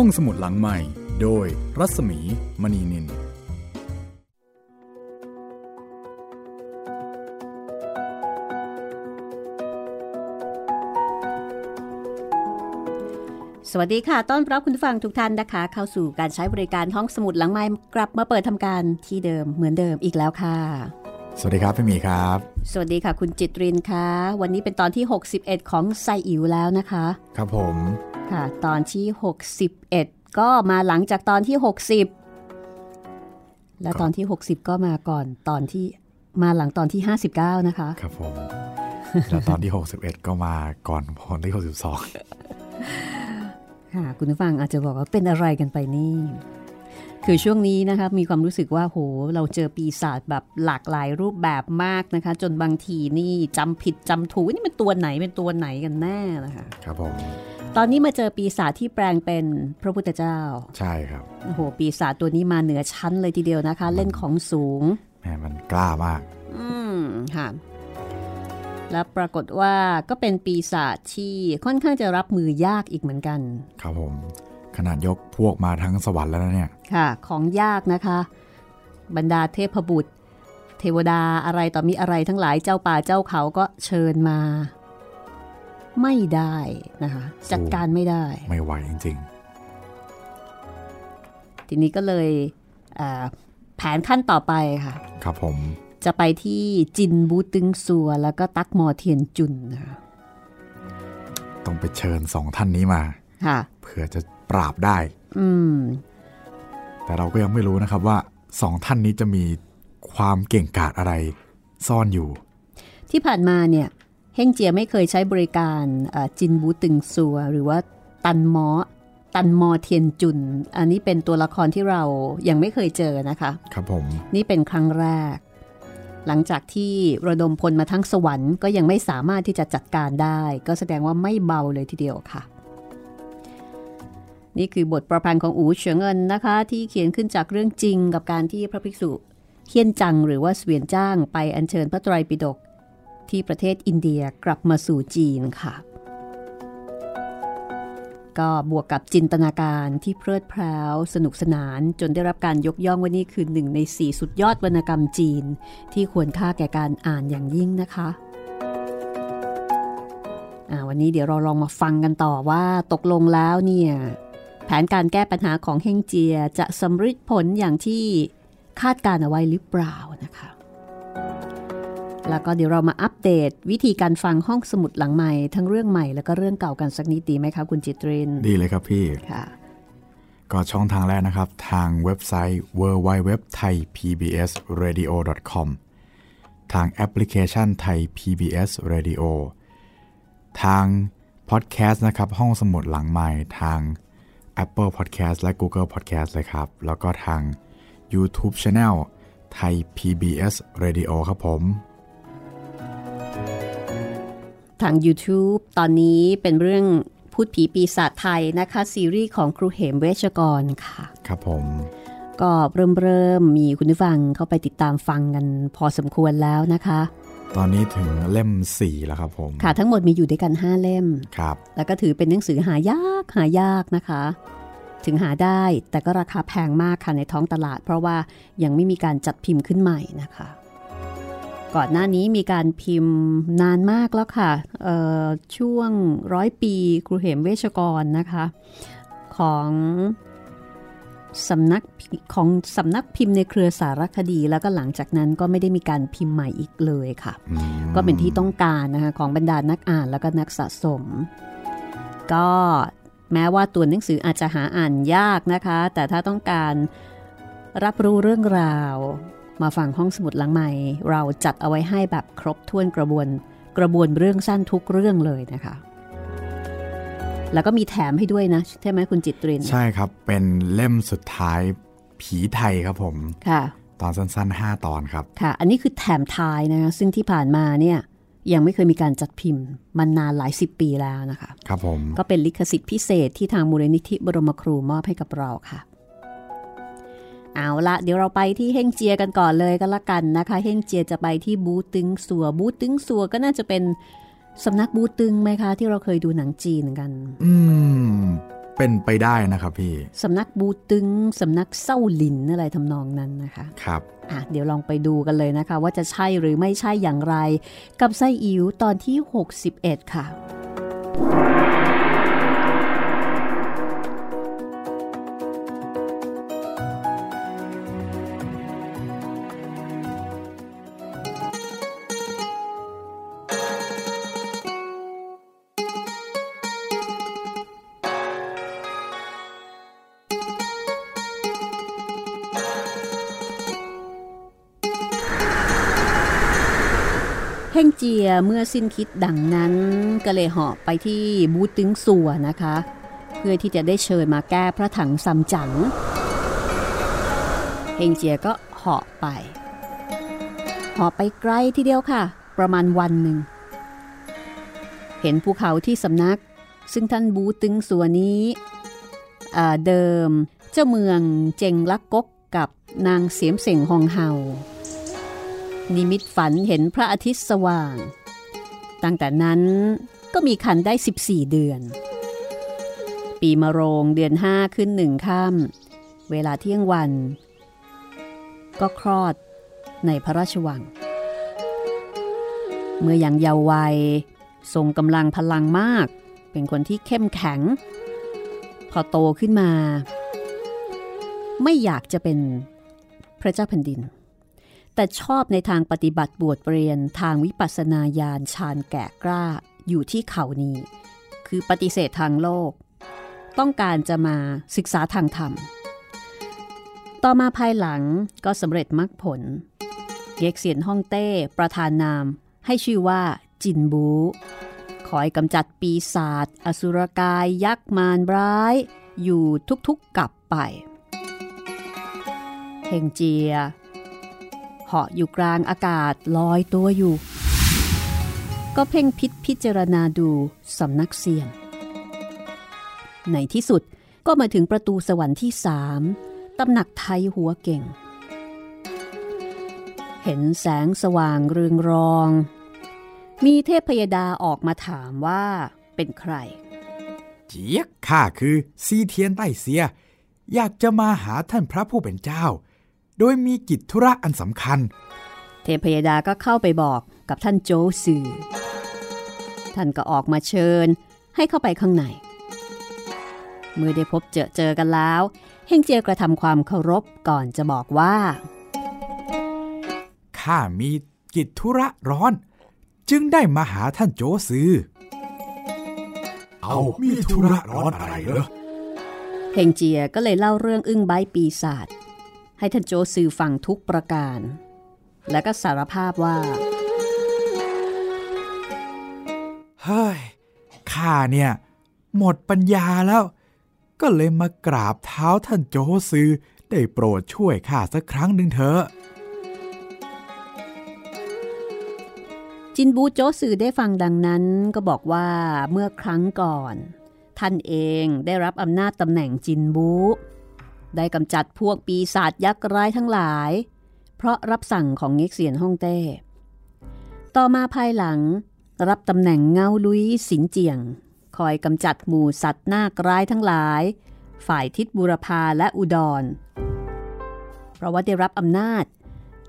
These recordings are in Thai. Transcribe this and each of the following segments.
ห้องสมุดหลังใหม่ โดยรัศมีมณีนิน สวัสดีค่ะ ต้อนรับคุณผู้ฟังทุกท่านนะคะ เข้าสู่การใช้บริการห้องสมุดหลังไม้กลับมาเปิดทำการที่เดิมเหมือนเดิมอีกแล้วค่ะ สวัสดีครับพี่หมีครับ สวัสดีค่ะ คุณจิตรินค่ะ วันนี้เป็นตอนที่ 61 ของไซอิ๋วแล้วนะคะ ครับผม ค่ะ ตอนที่ 61 ก็มาหลังจากตอนที่ 60 และตอนที่ 60 ก็มาก่อนตอนที่มาหลังตอนที่ 59 นะคะ ครับผม แล้วตอนที่ 61 ก็มาก่อนตอนที่ 62 ค่ะ คุณผู้ฟังอาจจะบอกว่าเป็นอะไรกันไปนี่ คือช่วงนี้นะคะมีความรู้สึกว่าโห เราเจอปีศาจแบบหลากหลายรูปแบบมากนะคะ จนบางทีนี่จำผิดจำถูกว่านี่เป็นตัวไหนเป็นตัวไหนกันแน่นะคะ ครับผมตอนนี้มาเจอปีศาจที่แปลงเป็นพระพุทธเจ้า ใช่ครับโอ้โหปีศาจตัวนี้มาเหนือชั้นเลยทีเดียวนะคะ เล่นของสูงแหมมันกล้ามาก อืมค่ะแล้วปรากฏว่าก็เป็นปีศาจที่ค่อนข้างจะรับมือยากอีกเหมือนกัน ครับผม ขนาดยกพวกมาทั้งสวรรค์แล้วนะเนี่ย ค่ะ ของยากนะคะ บรรดาเทพบุตร เทวดาอะไรต่อมีอะไรทั้งหลายเจ้าป่าเจ้าเขาก็เชิญมา ไม่ได้นะคะ จัดการไม่ได้ ไม่ไหวจริงทีนี้ก็เลยเอ่อแผนขั้นต่อไปค่ะๆครับผม จะไปที่จินบูตึงซัว แล้วก็ตักมอเทียนจุนนะคะต้องไปเชิญสองท่านนี้มา ค่ะ เพื่อจะ ปราบได้อืมแต่เราก็ยังไม่รู้นะครับว่าสองท่านนี้จะมีความเก่งกาจอะไรซ่อนอยู่ ที่ผ่านมาเนี่ยเฮงเจียไม่เคยใช้บริการเอ่อจินบูตึงซัว หรือว่าตันมอตันมอเทียนจุน อันนี้เป็นตัวละครที่เรายังไม่เคยเจอนะคะ ครับผม นี่เป็นครั้งแรก หลังจากที่ระดมพลมาทั้งสวรรค์ก็ยังไม่สามารถที่จะจัดการได้ ก็แสดงว่าไม่เบาเลยทีเดียวค่ะ นี่คือบทประพันธ์ของอูเฉิงเอินนะคะ ที่เขียนขึ้นจากเรื่องจริงกับการที่พระภิกษุเฮียนจังหรือว่าเสวียนจ้างไปอัญเชิญพระไตรปิฎกที่ประเทศอินเดียกลับมาสู่จีนค่ะ ก็บวกกับจินตนาการที่เพลิดเพลาสนุกสนานจนได้รับการยกย่องว่านี่คือหนึ่งในสี่สุดยอดวรรณกรรมจีน ที่ควรค่าแก่การอ่านอย่างยิ่งนะคะวันนี้เดี๋ยวเราลองมาฟังกันต่อว่าตกลงแล้วเนี่ย แผนการแก้ปัญหาของเฮงเจียจะสำเร็จผลอย่างที่คาดการเอาไว้หรือเปล่านะคะ แล้วก็เดี๋ยวเรามาอัปเดต วิธีการฟังห้องสมุดหลังใหม่ทั้งเรื่องใหม่แล้วก็เรื่องเก่ากันสักนิดดีไหมคะคุณจิตริน ดีเลยครับพี่ค่ะก็ช่องทางแรกนะครับ ทางเว็บไซต์ www.thaipbsradio.com ทางแอปพลิเคชันไทย PBS Radio ทางพอดแคสต์นะครับ ห้องสมุดหลังใหม่ทาง Apple Podcast และ Google Podcast เลยครับ แล้วก็ทาง YouTube Channel ไทย PBS Radio ครับผม ทาง YouTube ตอนนี้เป็นเรื่องพูดผีปีศาจไทยนะคะ ซีรีส์ของครูเหมเวชกรค่ะ ครับผม ก็เริ่มเริ่มมีคุณผู้ฟังเข้าไปติดตามฟังกันพอสมควรแล้วนะคะ ตอนนี้ถึงเล่ม 4 แล้วครับผม ค่ะ ทั้งหมดมีอยู่ด้วยกัน 5 เล่ม ครับ แล้วก็ถือเป็นหนังสือหายากหายากนะคะ ถึงหาได้แต่ก็ราคาแพงมากค่ะในท้องตลาด เพราะว่ายังไม่มีการจัดพิมพ์ขึ้นใหม่นะคะ ก่อนหน้านี้มีการพิมพ์นานมากแล้วค่ะเอ่อช่วงร้อยปีครูเหมเวชกรนะคะ ของ สำนักของสำนักพิมพ์ในเครือสารคดี แล้วก็หลังจากนั้นก็ไม่ได้มีการพิมพ์ใหม่อีกเลยค่ะอืมก็เป็นที่ต้องการนะคะของบรรดานักอ่านแล้วก็นักสะสม ก็แม้ว่าตัวหนังสืออาจจะหาอ่านยากนะคะ แต่ถ้าต้องการรับรู้เรื่องราว มาฟังห้องสมุดหลังใหม่ เราจัดเอาไว้ให้แบบครบถ้วนกระบวนกระบวนเรื่องสั้นทุกเรื่องเลยนะคะ แล้วก็มีแถมให้ด้วยนะ ใช่ไหมคุณจิตริน ใช่ครับ เป็นเล่มสุดท้ายผีไทยครับผมค่ะ ตอนสั้นๆ 5 ตอนครับ ค่ะ อันนี้คือแถมท้ายนะคะซึ่งที่ผ่านมาเนี่ยยังไม่เคยมีการจัดพิมพ์มันนานหลายสิบปีแล้วนะคะ ครับผม ก็เป็นลิขสิทธิ์พิเศษที่ทางมูลนิธิบรมครูมอบให้กับเราค่ะ เอาละเดี๋ยวเราไปที่เฮ่งเจียกันก่อนเลยก็แล้วกันนะคะ เฮ่งเจียจะไปที่บูตึงสัว บูตึงสัวก็น่าจะเป็น สำนักบูตึงไหมคะ ที่เราเคยดูหนังจีนกัน อืม เป็นไปได้นะครับพี่ สำนักบูตึง สำนักเศร้าหลินอะไรทำนองนั้นนะคะ ครับอะเดี๋ยวลองไปดูกันเลยนะคะ ว่าจะใช่หรือไม่ใช่อย่างไร กับไส้อิ๋วตอนที่ 61 ค่ะ ยเมื่อสิ้นคิดดังนั้นก็เลยเหาะไปที่บูตึงสัวนะคะ เพื่อที่จะได้เชิญมาแก้พระถังซัมจั๋งเฮงเจียก็เหาะไปเหาะไปไกลทีเดียวค่ะ ประมาณวันหนึ่ง เห็นภูเขาที่สำนัก ซึ่งท่านบูตึงสัวนี้เดิมเจ้าเมืองเจงลักกกกับนางเสียมเสงฮองเฮา นิมิตฝันเห็นพระอาทิตย์สว่าง ตั้งแต่นั้นก็มีคันได้ 14 เดือน ปีมะโรงเดือน 5 ขึ้นหนึ่งค่ำเวลาเที่ยงวัน ก็คลอดในพระราชวัง เมื่ออยังเยาว์วัยทรงกำลังพลังมาก เป็นคนที่เข้มแข็ง พอโตขึ้นมา ไม่อยากจะเป็นพระเจ้าแผ่นดิน แต่ชอบในทางปฏิบัติบวชเรียนทางวิปัสสนาญาณชาญแก่กล้าอยู่ที่เขานี้ คือปฏิเสธทางโลก ต้องการจะมาศึกษาทางธรรม ต่อมาภายหลังก็สำเร็จมรรคผล เยกเสียนฮ่องเต้ ประธานนาม ให้ชื่อว่าจินบูคอยกำจัดปีศาจอสุรกายยักษ์มารร้าย อยู่ทุกๆกกลับไปเฮงเจีย เหาะอยู่กลางอากาศลอยตัวอยู่ ก็เพ่งพิษพิจารณาดูสำนักเซียนในที่สุดก็มาถึงประตูสวรรค์ที่สามตำหนักไทยหัวเก่ง เห็นแสงสว่างเรืองรอง มีเทพพยดาออกมาถามว่าเป็นใคร เจียกข้าคือซีเทียนใต้เสีย อยากจะมาหาท่านพระผู้เป็นเจ้า โดยมีกิจธุระอันสำคัญ เทพยดาก็เข้าไปบอกกับท่านโจซือท่านก็ออกมาเชิญให้เข้าไปข้างใน เมื่อได้พบเจอเจอกันแล้ว เฮงเจียกระทำความเคารพก่อนจะบอกว่า ข้ามีกิจธุระร้อน จึงได้มาหาท่านโจซือ เอามีธุระร้อนอะไรเหรอ เฮงเจียก็เลยเล่าเรื่องอึ้งใบปีศาจ ให้ท่านโจซือฟังทุกประการ และก็สารภาพว่า เฮ้ย ข้าเนี่ย หมดปัญญาแล้ว ก็เลยมากราบเท้าท่านโจซือได้โปรดช่วยข้าสักครั้งหนึ่งเถอะ จินบูโจซือได้ฟังดังนั้นก็บอกว่าเมื่อครั้งก่อน ท่านเองได้รับอำนาจตำแหน่งจินบู ได้กำจัดพวกปีศาจยักษ์ร้ายทั้งหลาย เพราะรับสั่งของเง็กเซียนฮ่องเต้ ต่อมาภายหลัง รับตำแหน่งเงาลุยสินเจียง คอยกำจัดหมู่สัตว์หน้ากร้ายทั้งหลาย ฝ่ายทิศบุรพาและอุดร เพราะว่าได้รับอำนาจ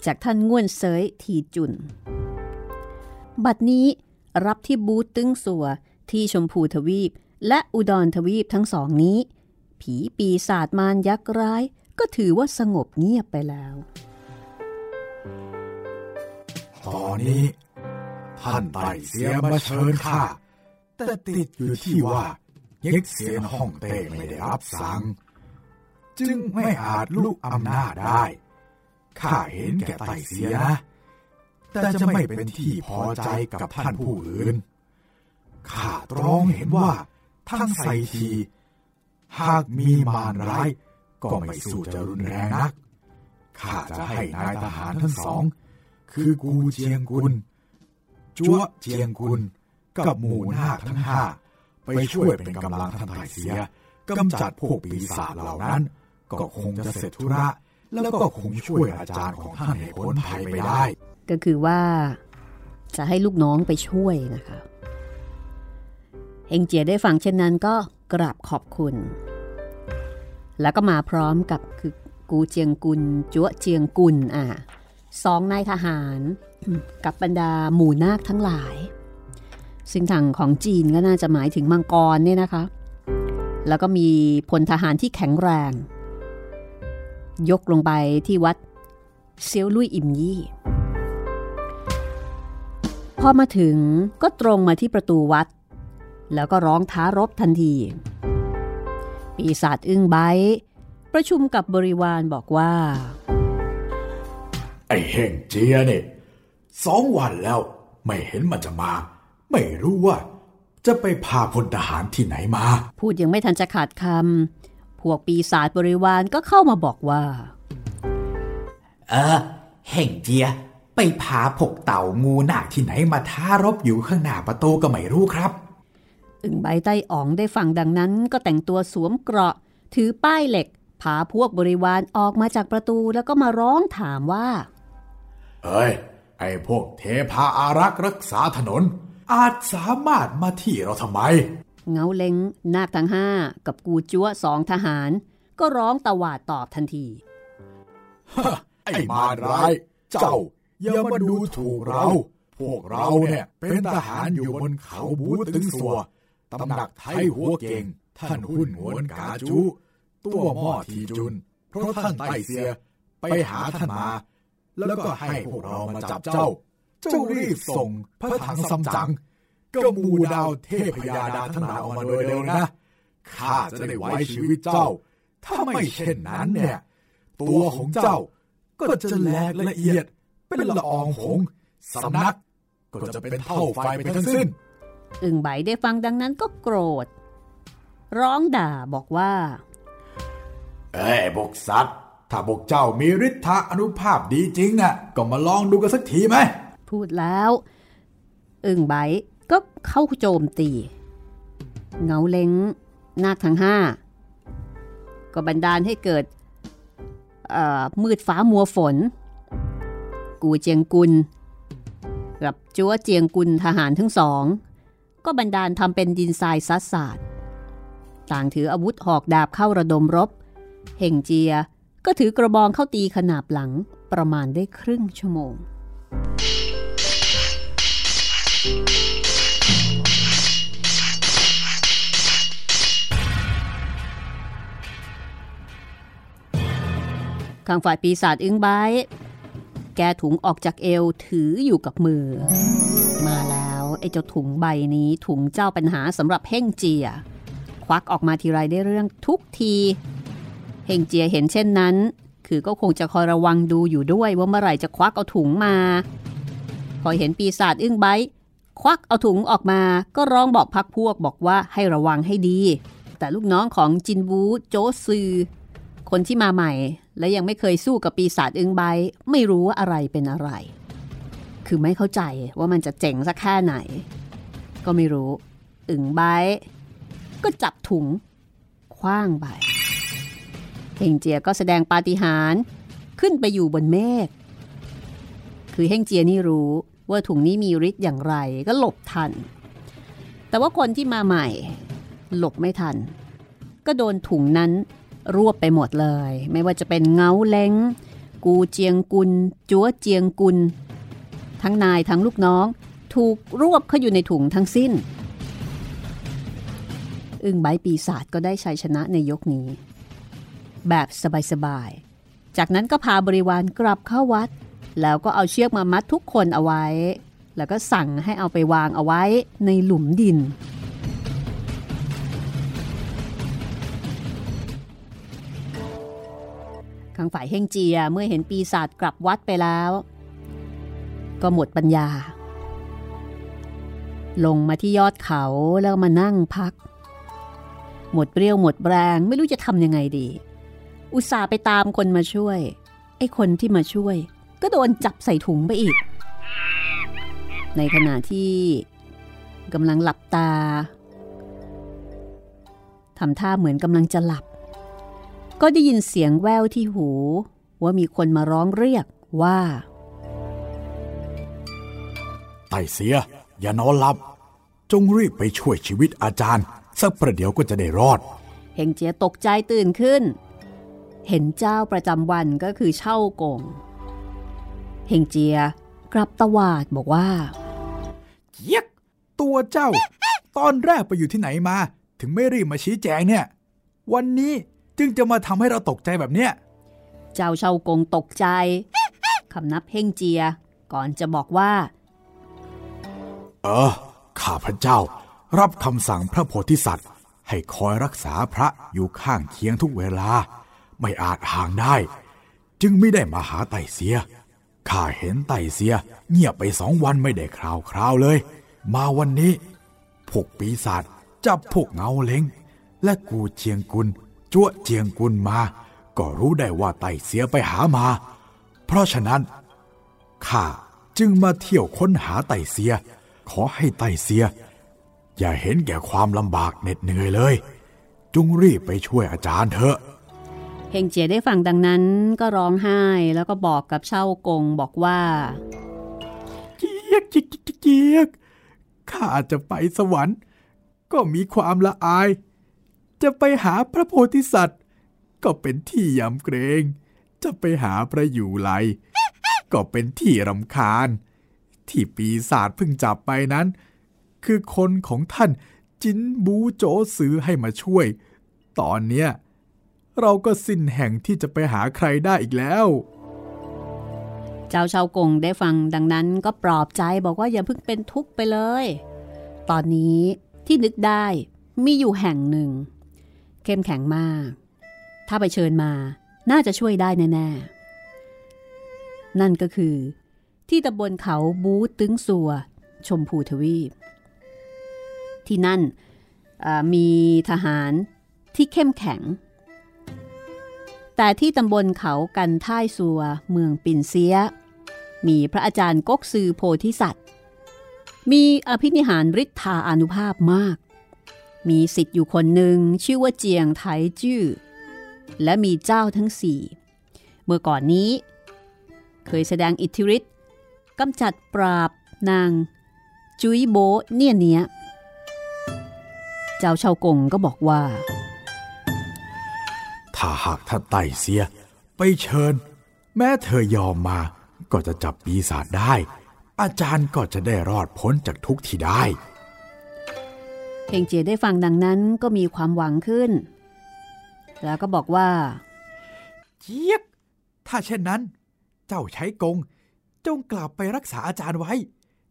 จากท่านง่วนเซยทีจุน บัดนี้รับที่บูตึงสัวที่ชมพูทวีปและอุดรทวีปทั้งสองนี้ ผีปีศาจมารยักษ์ร้าย ก็ถือว่าสงบเงียบไปแล้ว ตอนนี้ ท่านไต่เสียมาเชิญข้าแต่ติดอยู่ที่ว่าเย็กเสียนห้องเต้ไม่ได้รับสั่งจึงไม่อาจลุกอำนาจได้ข้าเห็นแก่ไต่เสียนะ แต่จะไม่เป็นที่พอใจกับท่านผู้อื่นข้าตรองเห็นว่าทั้งไซที หากมีมารร้าย ก็ไม่สู้จะรุนแรงนัก ข้าจะให้นายทหารทั้งสอง คือกูเจียงกุลจัวเจียงกุลกับหมู่นาคทั้งห้าไปช่วยเป็นกำลังท่านไตเสียกำจัดพวกปีศาจเหล่านั้น ก็คงจะเสร็จธุระ แล้วก็คงช่วยอาจารย์ของท่านให้พ้นภัยไปได้ ก็คือว่าจะให้ลูกน้องไปช่วยนะคะ เฮงเจียได้ฟังเช่นนั้นก็ กราบขอบคุณ แล้วก็มาพร้อมกับคือกูเจียงกุลจัวเจียงกุลอะสองนายทหารกับบรรดาหมู่นาคทั้งหลาย ซึ่งทางของจีนก็น่าจะหมายถึงมังกรเนี่ยนะคะ แล้วก็มีพลทหารที่แข็งแรง ยกลงไปที่วัดเซียวลุยอิมยี่พอมาถึงก็ตรงมาที่ประตูวัด แล้วก็ร้องท้ารบทันที ปีศาจอึ้งไบประชุมกับบริวารบอกว่า ไอ้เฮงเจียเนี่ยสองวันแล้วไม่เห็นมันจะมา ไม่รู้ว่า จะไปพาพลทหารที่ไหนมา พูดยังไม่ทันจะขาดคำพวกปีศาจบริวารก็เข้ามาบอกว่า เออเฮงเจีย ไปพาพกเต่างูหนักที่ไหนมาท้ารบอยู่ข้างหน้าประตูก็ไม่รู้ครับ อึ่งใบใต้อ๋องได้ฟังดังนั้นก็แต่งตัวสวมเกราะ ถือป้ายเหล็กพาพวกบริวารออกมาจากประตูแล้วก็มาร้องถามว่า เอ้ย ไอ้พวกเทพาอารักษ์รักษาถนน อาจสามารถมาที่เราทำไม เงาเล้งนาคทั้งห้ากับกูจั้วสองทหาร ก็ร้องตวาดตอบทันทีไอ้มารร้าย เจ้า อย่ามาดูถูกเรา พวกเราเนี่ยเป็นทหารอยู่บนเขาบูตึงสัว ตำหนักไทยหัวเก่ง ท่านหุ่นหวนกาจูตัวหม้อทีจุน เพราะท่านไต้เสีย ไปหาท่านมา แล้วก็ให้พวกเรามาจับเจ้า เจ้ารีบส่งพระถังซัมจั๋งก็มูดาวเทพยาดาทั้งหลายออกมาโดยเร็วนะข้าจะได้ไว้ชีวิตเจ้า ถ้าไม่เช่นนั้นเนี่ย ตัวของเจ้าก็จะแหลกละเอียดเป็นละอองหงสำนักก็จะเป็นเท่าไฟไปทั้งสิ้น อึ่งใบได้ฟังดังนั้นก็โกรธ ร้องด่าบอกว่า เอ้ยบกสัตว์ ถ้าบกเจ้ามีฤทธาอนุภาพดีจริงน่ะ ก็มาลองดูกันสักทีไหม พูดแล้ว อึ่งใบก็เข้าโจมตี เงาเล้งนาคทั้งห้าก็บันดาลให้เกิดเอ่อมืดฟ้ามัวฝน กูเจียงกุล กับจัวเจียงกุลทหารทั้งสอง ก็บันดาลทำเป็นดินทรายซัดสาดต่างถืออาวุธหอกดาบเข้าระดมรบเห่งเจียก็ถือกระบองเข้าตีขนาบหลังประมาณได้ครึ่งชั่วโมง ข้างฝ่ายปีศาจอึ้งไบแกถุงออกจากเอวถืออยู่กับมือม ไอ้เจ้าถุงใบนี้ถุงเจ้าปัญหาสำหรับเฮ่งเจีย ควักออกมาทีไรได้เรื่องทุกที เฮงเจียเห็นเช่นนั้น คือก็คงจะคอยระวังดูอยู่ด้วยว่าเมื่อไหร่จะควักเอาถุงมา พอเห็นปีศาจอึ้งไบควักเอาถุงออกมาก็ร้องบอกพักพวกบอกว่าให้ระวังให้ดี แต่ลูกน้องของจินวูโจซือ คนที่มาใหม่ และยังไม่เคยสู้กับปีศาจอึ้งไบไม่รู้ว่าอะไรเป็นอะไร คือไม่เข้าใจว่ามันจะเจ๋งสักแค่ไหน ก็ไม่รู้ อึ่งไบก็จับถุงคว้างไปเฮงเจียก็แสดงปาฏิหาริย์ขึ้นไปอยู่บนเมฆคือเฮงเจียนี่รู้ว่าถุงนี้มีฤทธิ์อย่างไรก็หลบทัน แต่ว่าคนที่มาใหม่ หลบไม่ทัน ก็โดนถุงนั้นรวบไปหมดเลย ไม่ว่าจะเป็นเงาเล้ง กูเจียงกุลจัวเจียงกุล ทั้งนายทั้งลูกน้อง ถูกรวบเข้าอยู่ในถุงทั้งสิ้น อึ้งใบปีศาจก็ได้ชัยชนะในยกนี้ แบบสบายๆ จากนั้นก็พาบริวารกลับเข้าวัด แล้วก็เอาเชือกมามัดทุกคนเอาไว้ แล้วก็สั่งให้เอาไปวางเอาไว้ในหลุมดินข้างฝ่ายเฮงเจียเมื่อเห็นปีศาจกลับวัดไปแล้ว ก็หมดปัญญา ลงมาที่ยอดเขาแล้วมานั่งพัก หมดเปรี้ยวหมดแรงไม่รู้จะทำยังไงดี อุตส่าห์ไปตามคนมาช่วย ไอ้คนที่มาช่วย ก็โดนจับใส่ถุงไปอีก ในขณะที่กำลังหลับตาทำท่าเหมือนกำลังจะหลับ ก็ได้ยินเสียงแววที่หูว่ามีคนมาร้องเรียกว่า ไต่เสีย อย่านอนหลับ จงรีบไปช่วยชีวิตอาจารย์ สักประเดี๋ยวก็จะได้รอด เฮงเจียตกใจตื่นขึ้น เห็นเจ้าประจำวันก็คือเช่ากง เฮงเจียกลับตวาดบอกว่าเจี๊ยกตัวเจ้า ตอนแรกไปอยู่ที่ไหนมา ถึงไม่รีบมาชี้แจงเนี่ย วันนี้จึงจะมาทำให้เราตกใจแบบเนี้ยเจ้าเช่ากงตกใจคำนับเฮงเจีย ก่อนจะบอกว่า เออ ข้าพระเจ้ารับคำสั่งพระโพธิสัตว์ ให้คอยรักษาพระอยู่ข้างเคียงทุกเวลา ไม่อาจห่างได้ จึงไม่ได้มาหาไต่เสีย ข้าเห็นไต่เสีย เงียบไปสองวันไม่ได้คราวคราวเลย มาวันนี้ พวกปีศาจจับพวกเงาเล้ง และกูเชียงกุลจั่วเจียงกุลมา ก็รู้ได้ว่าไต่เสียไปหามา เพราะฉะนั้นข้าจึงมาเที่ยวค้นหาไต่เสีย ขอให้ไต่เสีย อย่าเห็นแก่ความลำบากเหน็ดเหนื่อยเลย จงรีบไปช่วยอาจารย์เถอะเฮงเจียได้ฟังดังนั้นก็ร้องไห้แล้วก็บอกกับเช่ากงบอกว่าเจียกเจียกเจียกเจียกข้าจะไปสวรรค์ ก็มีความละอาย จะไปหาพระโพธิสัตว์ ก็เป็นที่ยำเกรง จะไปหาพระอยู่ไลก็เป็นที่รำคาญ ที่ปีศาจเพิ่งจับไปนั้น คือคนของท่านจินบูโจซื้อให้มาช่วย ตอนเนี้ยเราก็สิ้นแห่งที่จะไปหาใครได้อีกแล้ว เจ้าช่ากงได้ฟังดังนั้นก็ปลอบใจบอกว่าอย่าเพิ่งเป็นทุกข์ไปเลย ตอนนี้ที่นึกได้มีอยู่แห่งหนึ่ง เข้มแข็งมาก ถ้าไปเชิญมาน่าจะช่วยได้แน่ ๆ นั่นก็คือ ที่ตำบลเขาบูตึงสัว ชมพูทวีป ที่นั่นมีทหารที่เข้มแข็ง แต่ที่ตำบลเขากันท่ายสัวเมืองปินเซีย มีพระอาจารย์ก๊กซือโพธิสัตว์ มีอภินิหารฤทธาอนุภาพมาก มีสิทธิ์อยู่คนหนึ่งชื่อว่าเจียงไถจื้อและมีเจ้าทั้งสี่ เมื่อก่อนนี้ เคยแสดงอิทธิฤทธิ์ กำจัดปราบนาง จุยโบเนี่ยเนี้ยเจ้าเชากงก็บอกว่า ถ้าหากท่านไต่เสีย ไปเชิญ แม้เธอยอมมาก็จะจับปีศาจได้ อาจารย์ก็จะได้รอดพ้นจากทุกข์ที่ได้เฮงเจียได้ฟังดังนั้นก็มีความหวังขึ้น แล้วก็บอกว่า เจี๊ยบ ถ้าเช่นนั้น เจ้าใช้กง จงกลับไปรักษาอาจารย์ไว้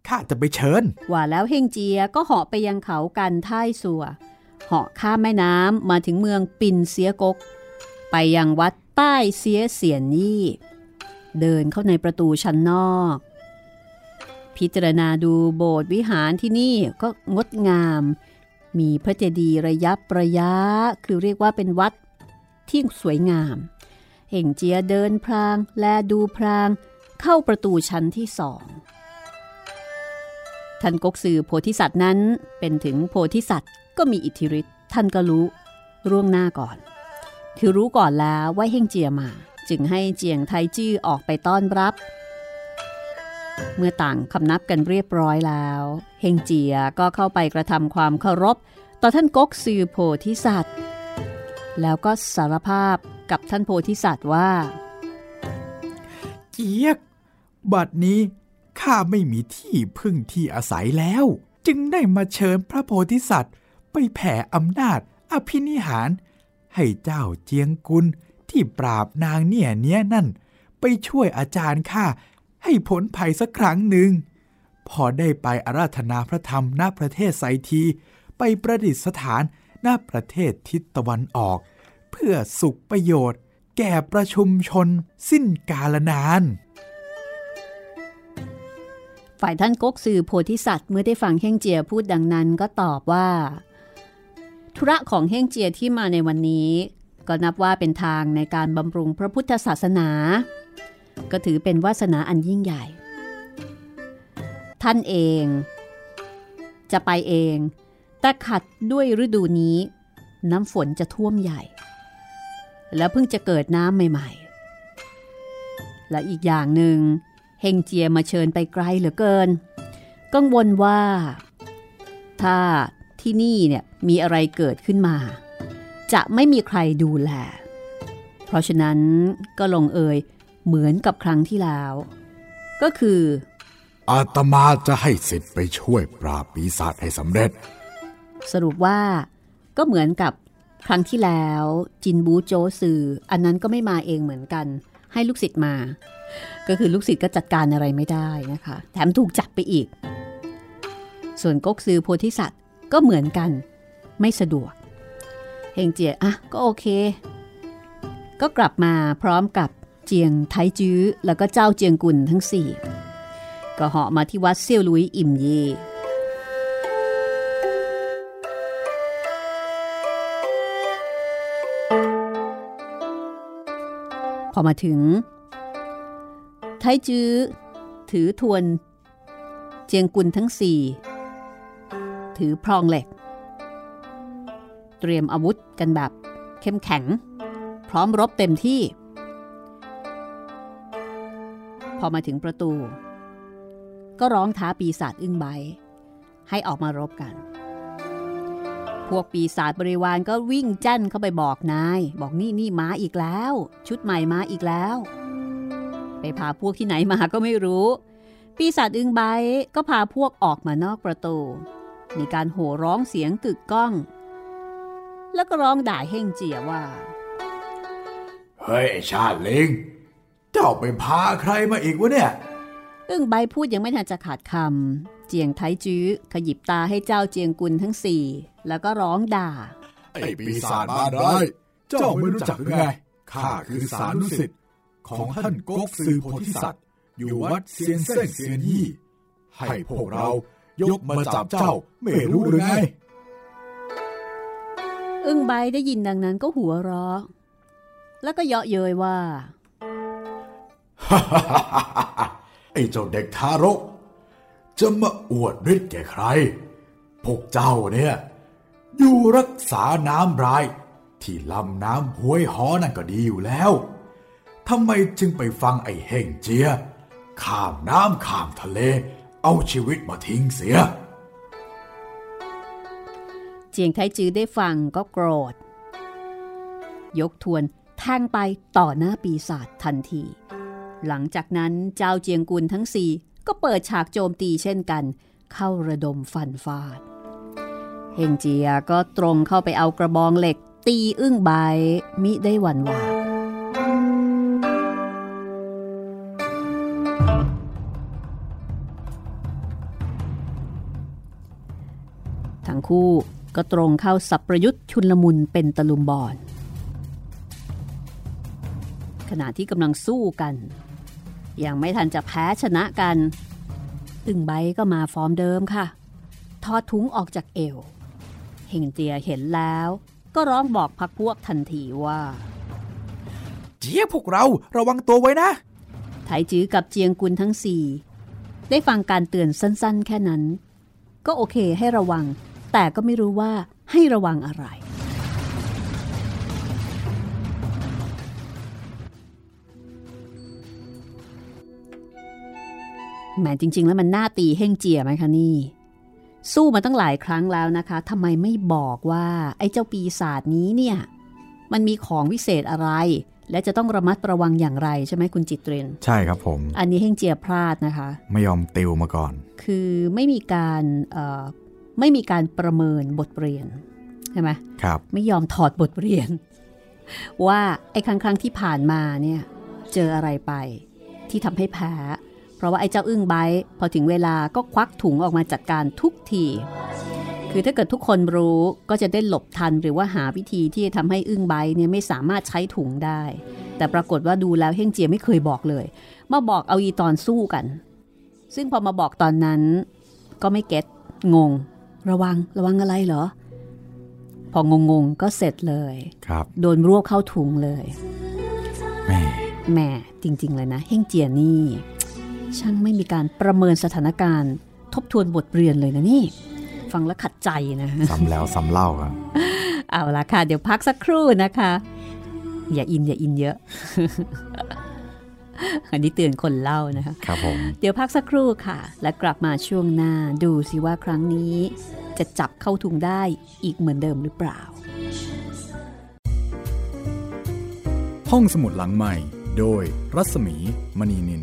ข้าจะไปเชิญ ว่าแล้วเฮงเจียก็เหาะไปยังเขากันท่ายสัว เหาะข้ามแม่น้ำมาถึงเมืองปินเสียกก ไปยังวัดใต้เสียเสียนยี่ เดินเข้าในประตูชั้นนอก พิจารณาดูโบสถ์วิหารที่นี่ก็งดงาม มีพระเจดีย์ระยับระยะ คือเรียกว่าเป็นวัดที่สวยงาม เห่งเจียเดินพราง แลดูพราง เข้าประตูชั้นที่สองท่านกกสือโพธิสัตว์นั้นเป็นถึงโพธิสัตว์ก็มีอิทธิฤทธิ์ท่านก็รู้ร่วงหน้าก่อน คือรู้ก่อนแล้วว่าเฮงเจียมา จึงให้เจียงไทจื้อออกไปต้อนรับ เมื่อต่างคำนับกันเรียบร้อยแล้วเฮงเจียก็เข้าไปกระทำความเคารพ ต่อท่านกกซือโพธิสัตว์ แล้วก็สารภาพกับท่านโพธิสัตว์ว่า เจีย บัดนี้ข้าไม่มีที่พึ่งที่อาศัยแล้ว จึงได้มาเชิญพระโพธิสัตว์ ไปแผ่อำนาจอภินิหาร ให้เจ้าเจียงกุลที่ปราบนางเนี่ยเนี้ยนั่น ไปช่วยอาจารย์ข้าให้พ้นภัยสักครั้งหนึ่ง พอได้ไปอาราธนาพระธรรมณประเทศไซที ไปประดิษฐานณประเทศทิศตะวันออก เพื่อสุขประโยชน์ แก่ประชุมชนสิ้นกาลนาน ฝ่ายท่านก๊กซือโพธิสัตว์เมื่อได้ฟังเฮ่งเจียพูดดังนั้นก็ตอบว่า ธุระของเฮ่งเจียที่มาในวันนี้ ก็นับว่าเป็นทางในการบำรุงพระพุทธศาสนา ก็ถือเป็นวาสนาอันยิ่งใหญ่ ท่านเอง จะไปเอง แต่ขัดด้วยฤดูนี้ น้ำฝนจะท่วมใหญ่ แล้วเพิ่งจะเกิดน้ำใหม่ ๆ และอีกอย่างหนึ่ง ฮงเจียมาเชิญไปไกลเหลือเกิน กังวลว่า ถ้าที่นี่เนี่ยมีอะไรเกิดขึ้นมา จะไม่มีใครดูแล เพราะฉะนั้นก็ลงเอยเหมือนกับครั้งที่แล้ว ก็คือ อาตมาจะให้สิทธิ์ไปช่วยปราบปีศาจให้สำเร็จ สรุปว่าก็เหมือนกับครั้งที่แล้ว จินบูโจซือ อันนั้นก็ไม่มาเองเหมือนกัน ให้ลูกศิษย์มา ก็คือลูกศิษย์ก็จัดการอะไรไม่ได้นะคะ แถมถูกจับไปอีก ส่วนก๊กซือโพธิสัตว์ก็เหมือนกัน ไม่สะดวกเฮงเจียอะก็โอเค ก็กลับมาพร้อมกับเจียงไทจื้อ แล้วก็เจ้าเจียงกุนทั้งสี่ก็เหาะมาที่วัดเซี่ยวลุยอิ่มเย่พอมาถึง ไทจื้อ ถือทวน เจียงกุนทั้งสี่ถือพรองเหล็ก เตรียมอาวุธกันแบบเข้มแข็ง พร้อมรบเต็มที่ พอมาถึงประตู ก็ร้องท้าปีศาจอึ้งใบ ให้ออกมารบกัน พวกปีศาจบริวารก็วิ่งแจ้นเข้าไปบอกนาย บอกนี่นี่มาอีกแล้ว ชุดใหม่มาอีกแล้ว พาพวกที่ไหนมาก็ไม่รู้ ปีศาจอึ้งใบก็พาพวกออกมานอกประตู มีการโห่ร้องเสียงกึกก้อง แล้วก็ร้องด่าเฮ่งเจียว่า เฮ้ยไอ้ชาติลิง เจ้าไปพาใครมาอีกวะเนี่ย อึ้งใบพูดยังไม่ทันจะขาดคำเจียงไทจื้อขยิบตาให้เจ้าเจียงกุลทั้งสี่ แล้วก็ร้องด่า ไอ้ปีศาจมารร้ายเจ้าไม่รู้จักหรือไงข้าคือสานุสิทธิ์ ของท่านก๊กซือโพธิสัตว์ อยู่วัดเซียนเซ่งเซียนยี่ให้พวกเรายกมาจับเจ้าไม่รู้หรือไงอึ้งใบได้ยินดังนั้นก็หัวเราะแล้วก็เยาะเย้ยว่าไอ้เจ้าเด็กทารก จะมาอวดฤทธิ์แก่ใคร พวกเจ้าเนี่ย อยู่รักษาน้ำราย ที่ลำน้ำห้วยหอนั่นก็ดีอยู่แล้ว ทำไมจึงไปฟังไอ้เฮงเจีย ข้ามน้ำข้ามทะเล เอาชีวิตมาทิ้งเสีย เจียงไทจื้อได้ฟังก็โกรธ ยกทวนแทงไปต่อหน้าปีศาจทันที หลังจากนั้นเจ้าเจียงกุลทั้งสี่ก็เปิดฉากโจมตีเช่นกัน เข้าระดมฟันฟาด เฮงเจียก็ตรงเข้าไปเอากระบองเหล็กตีอึ้งใบมิได้หวั่นหวทั้ คู่ ก็ตรงเข้าสับประยุทธ์ชุนลมุนเป็นตะลุมบอลขณะที่กำลังสู้กัน ยังไม่ทันจะแพ้ชนะกันอึ่งใบก็มาฟอร์มเดิมค่ะ ทอดทุ้งออกจากเอวเฮงเจียเห็นแล้ว ก็ร้องบอกพักพวกทันทีว่า เจียพวกเราระวังตัวไว้นะไถจื้อกับเจียงกุลทั้งสี่ได้ฟังการเตือนสั้นๆ แค่นั้น ก็โอเคให้ระวัง แต่ก็ไม่รู้ว่าให้ระวังอะไร แหมจริง ๆ แล้วมันน่าตีเฮ่งเจียไหมคะนี่ สู้มาตั้งหลายครั้งแล้วนะคะทำไมไม่บอกว่าไอ้เจ้าปีศาจนี้เนี่ย มันมีของวิเศษอะไร และจะต้องระมัดระวังอย่างไรใช่ไหมคุณจิตเรนใช่ครับผม อันนี้เฮ่งเจียพลาดนะคะ ไม่ยอมติวมาก่อน คือไม่มีการเอ่อ ไม่มีการประเมินบทเรียนใช่ไหมครับไม่ยอมถอดบทเรียน ว่าไอ้ครั้งครั้งที่ผ่านมาเนี่ยเจออะไรไปที่ทำให้แพ้เพราะว่าไอ้เจ้าอึ้งไบท์พอถึงเวลาก็ควักถุงออกมาจัดการทุกที คือถ้าเกิดทุกคนรู้ก็จะได้หลบทันหรือว่าหาวิธีที่จะทำให้อึ้งไบท์เนี่ยไม่สามารถใช้ถุงได้ แต่ปรากฏว่าดูแล้วเฮงเจียไม่เคยบอกเลย มาบอกเอาอีตอนสู้กัน ซึ่งพอมาบอกตอนนั้นก็ไม่เก็ตงง ระวังระวังอะไรเหรอ พองงงๆก็เสร็จเลยครับ โดนรวบเข้าถุงเลยแม่แหม่จริง ๆ เลยนะ เฮงเจียนี่ ช่างไม่มีการประเมินสถานการณ์ ทบทวนบทเรียนเลยนะนี่ ฟังแล้วขัดใจนะซ้ำแล้วซ้ำเล่าครับเอาละค่ะ เดี๋ยวพักสักครู่นะคะ อย่าอินอย่าอินเยอะ อันนี้เตือนคนเล่านะคะครับผมเดี๋ยวพักสักครู่ค่ะ และกลับมาช่วงหน้าดูสิว่าครั้งนี้ จะจับเข้าถุงได้อีกเหมือนเดิมหรือเปล่า ห้องสมุดหลังใหม่ โดยรัศมีมณีนิน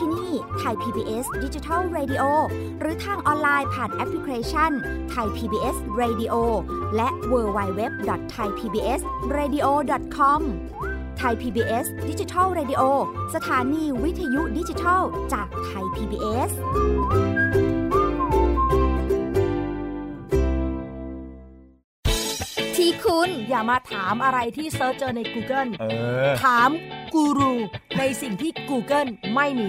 ดนตรีได้ที่นี่ Thai PBS Digital Radio หรือทางออนไลน์ผ่านแอปพลิเคชันThai PBS Radio และ www.thaipbsradio.com Thai PBS Digital Radio สถานีวิทยุดิจิทัลจากไทย PBS ที่คุณอย่ามาถามอะไรที่ search เจอใน Google เออ ถามกูรูในสิ่งที่ Google ไม่มี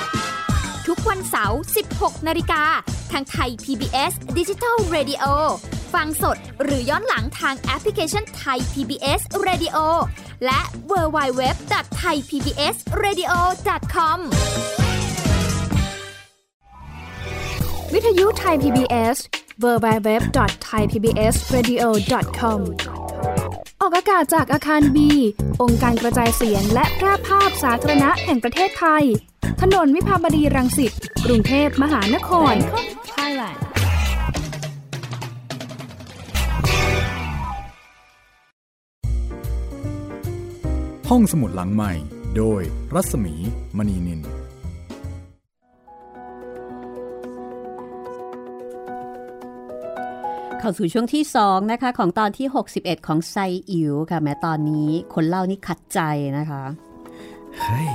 ทุกวันเสาร์ 16 นาฬิกา ทางไทย PBS Digital Radio ฟังสดหรือย้อนหลังทางแอปพลิเคชันไทย PBS Radio และ w w w t h a i PBS Radio com วิทยุไทย PBS www.thaipbsradio.com ออกอากาศจากอาคารบี องค์การกระจายเสียงและแพร่ภาพสาธารณะแห่งประเทศไทย ถนนวิภาวดีรังสิต กรุงเทพมหานคร Thailand ห้องสมุดหลังใหม่ โดยรัศมีมณีนิน เข้าสู่ช่วงที่ 2 นะคะ ของตอนที่ 61 ของไซอิ๋วค่ะ แม้ตอนนี้คนเล่านี่ขัดใจนะคะ เฮ้ย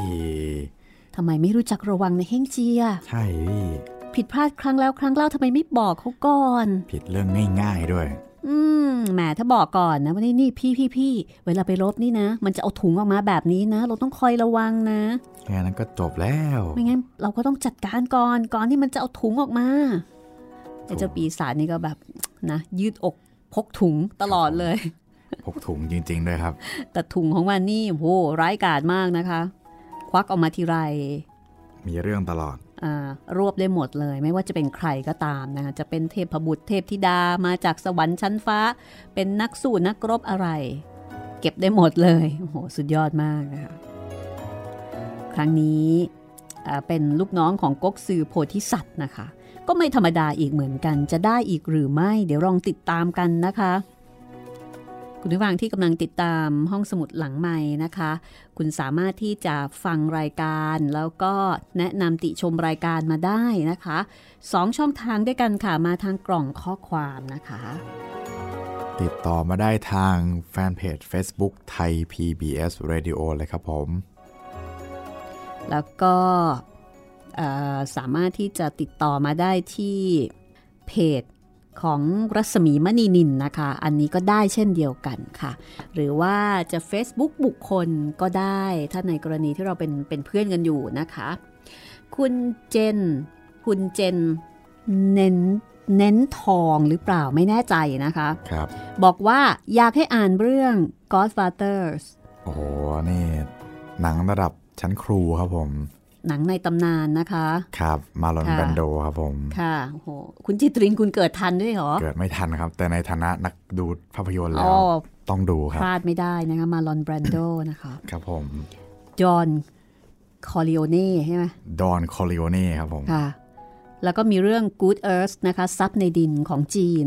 ทำไมไม่รู้จักระวังในเฮงเจีย ใช่พี่ผิดพลาดครั้งแล้วครั้งเล่าทำไมไม่บอกเขาก่อน ผิดเรื่องง่ายๆด้วย อืมแหมถ้าบอกก่อนนะว่านี่นี่พี่พี่พี่เวลาไปรบนี่นะ มันจะเอาถุงออกมาแบบนี้นะ เราต้องคอยระวังนะแค่นั้นก็จบแล้ว ไม่งั้นเราก็ต้องจัดการก่อนก่อนที่มันจะเอาถุงออกมา ไอ้เจ้าปีศาจนี่ก็แบบนะยืดอกพกถุงตลอดเลย พกถุงจริงๆด้วยครับ แต่ถุงของมันนี่โหร้ายกาจมากนะคะ ควักออกมาทีไร มีเรื่องตลอดอ่ารวบได้หมดเลย ไม่ว่าจะเป็นใครก็ตามนะคะจะเป็นเทพบุตรเทพธิดามาจากสวรรค์ชั้นฟ้า เป็นนักสู้นักรบอะไร เก็บได้หมดเลยโอ้โหสุดยอดมากนะคะครั้งนี้อ่าเป็นลูกน้องของก๊กซือโพธิสัตว์นะคะ ก็ไม่ธรรมดาอีกเหมือนกันจะได้อีกหรือไม่ เดี๋ยวลองติดตามกันนะคะคุณผู้ฟังที่กำลังติดตามห้องสมุดหลังใหม่นะคะ คุณสามารถที่จะฟังรายการแล้วก็แนะนำติชมรายการมาได้นะคะสองช่องทางด้วยกันค่ะ มาทางกล่องข้อความนะคะ ติดต่อมาได้ทางแฟนเพจ Facebook ไทย PBS Radio เลยครับผม แล้วก็เอ่อ สามารถที่จะติดต่อมาได้ที่เพจของรัศมีมณีนินนะคะ อันนี้ก็ได้เช่นเดียวกันค่ะ หรือว่าจะ Facebook บุคคลก็ได้ ถ้าในกรณีที่เราเป็นเป็นเพื่อนกันอยู่นะคะ คุณเจน คุณเจนเน้นเน้นทองหรือเปล่าไม่แน่ใจนะคะครับบอกว่าอยากให้อ่านเรื่อง Godfathers โอ้โห นี่หนังระดับชั้นครูครับผม หนังในตำนานนะคะ ครับ มาลอนค่ะแบนโดครับผม ค่ะโอ้โหคุณจิตรินคุณเกิดทันด้วยเหรอ เกิดไม่ทันครับ แต่ในฐานะนักดูภาพยนตร์แล้อ๋วอต้องดูคพรับลาดไม่ได้นะคะมาลอนแบรนโดนะคะ ครับผม จอห์นคอริโอเน่ใช่ไหมดอนคอริโอเน่ครับผม ค่ะ แล้วก็มีเรื่อง Good Earth นะคะซับในดินของจีน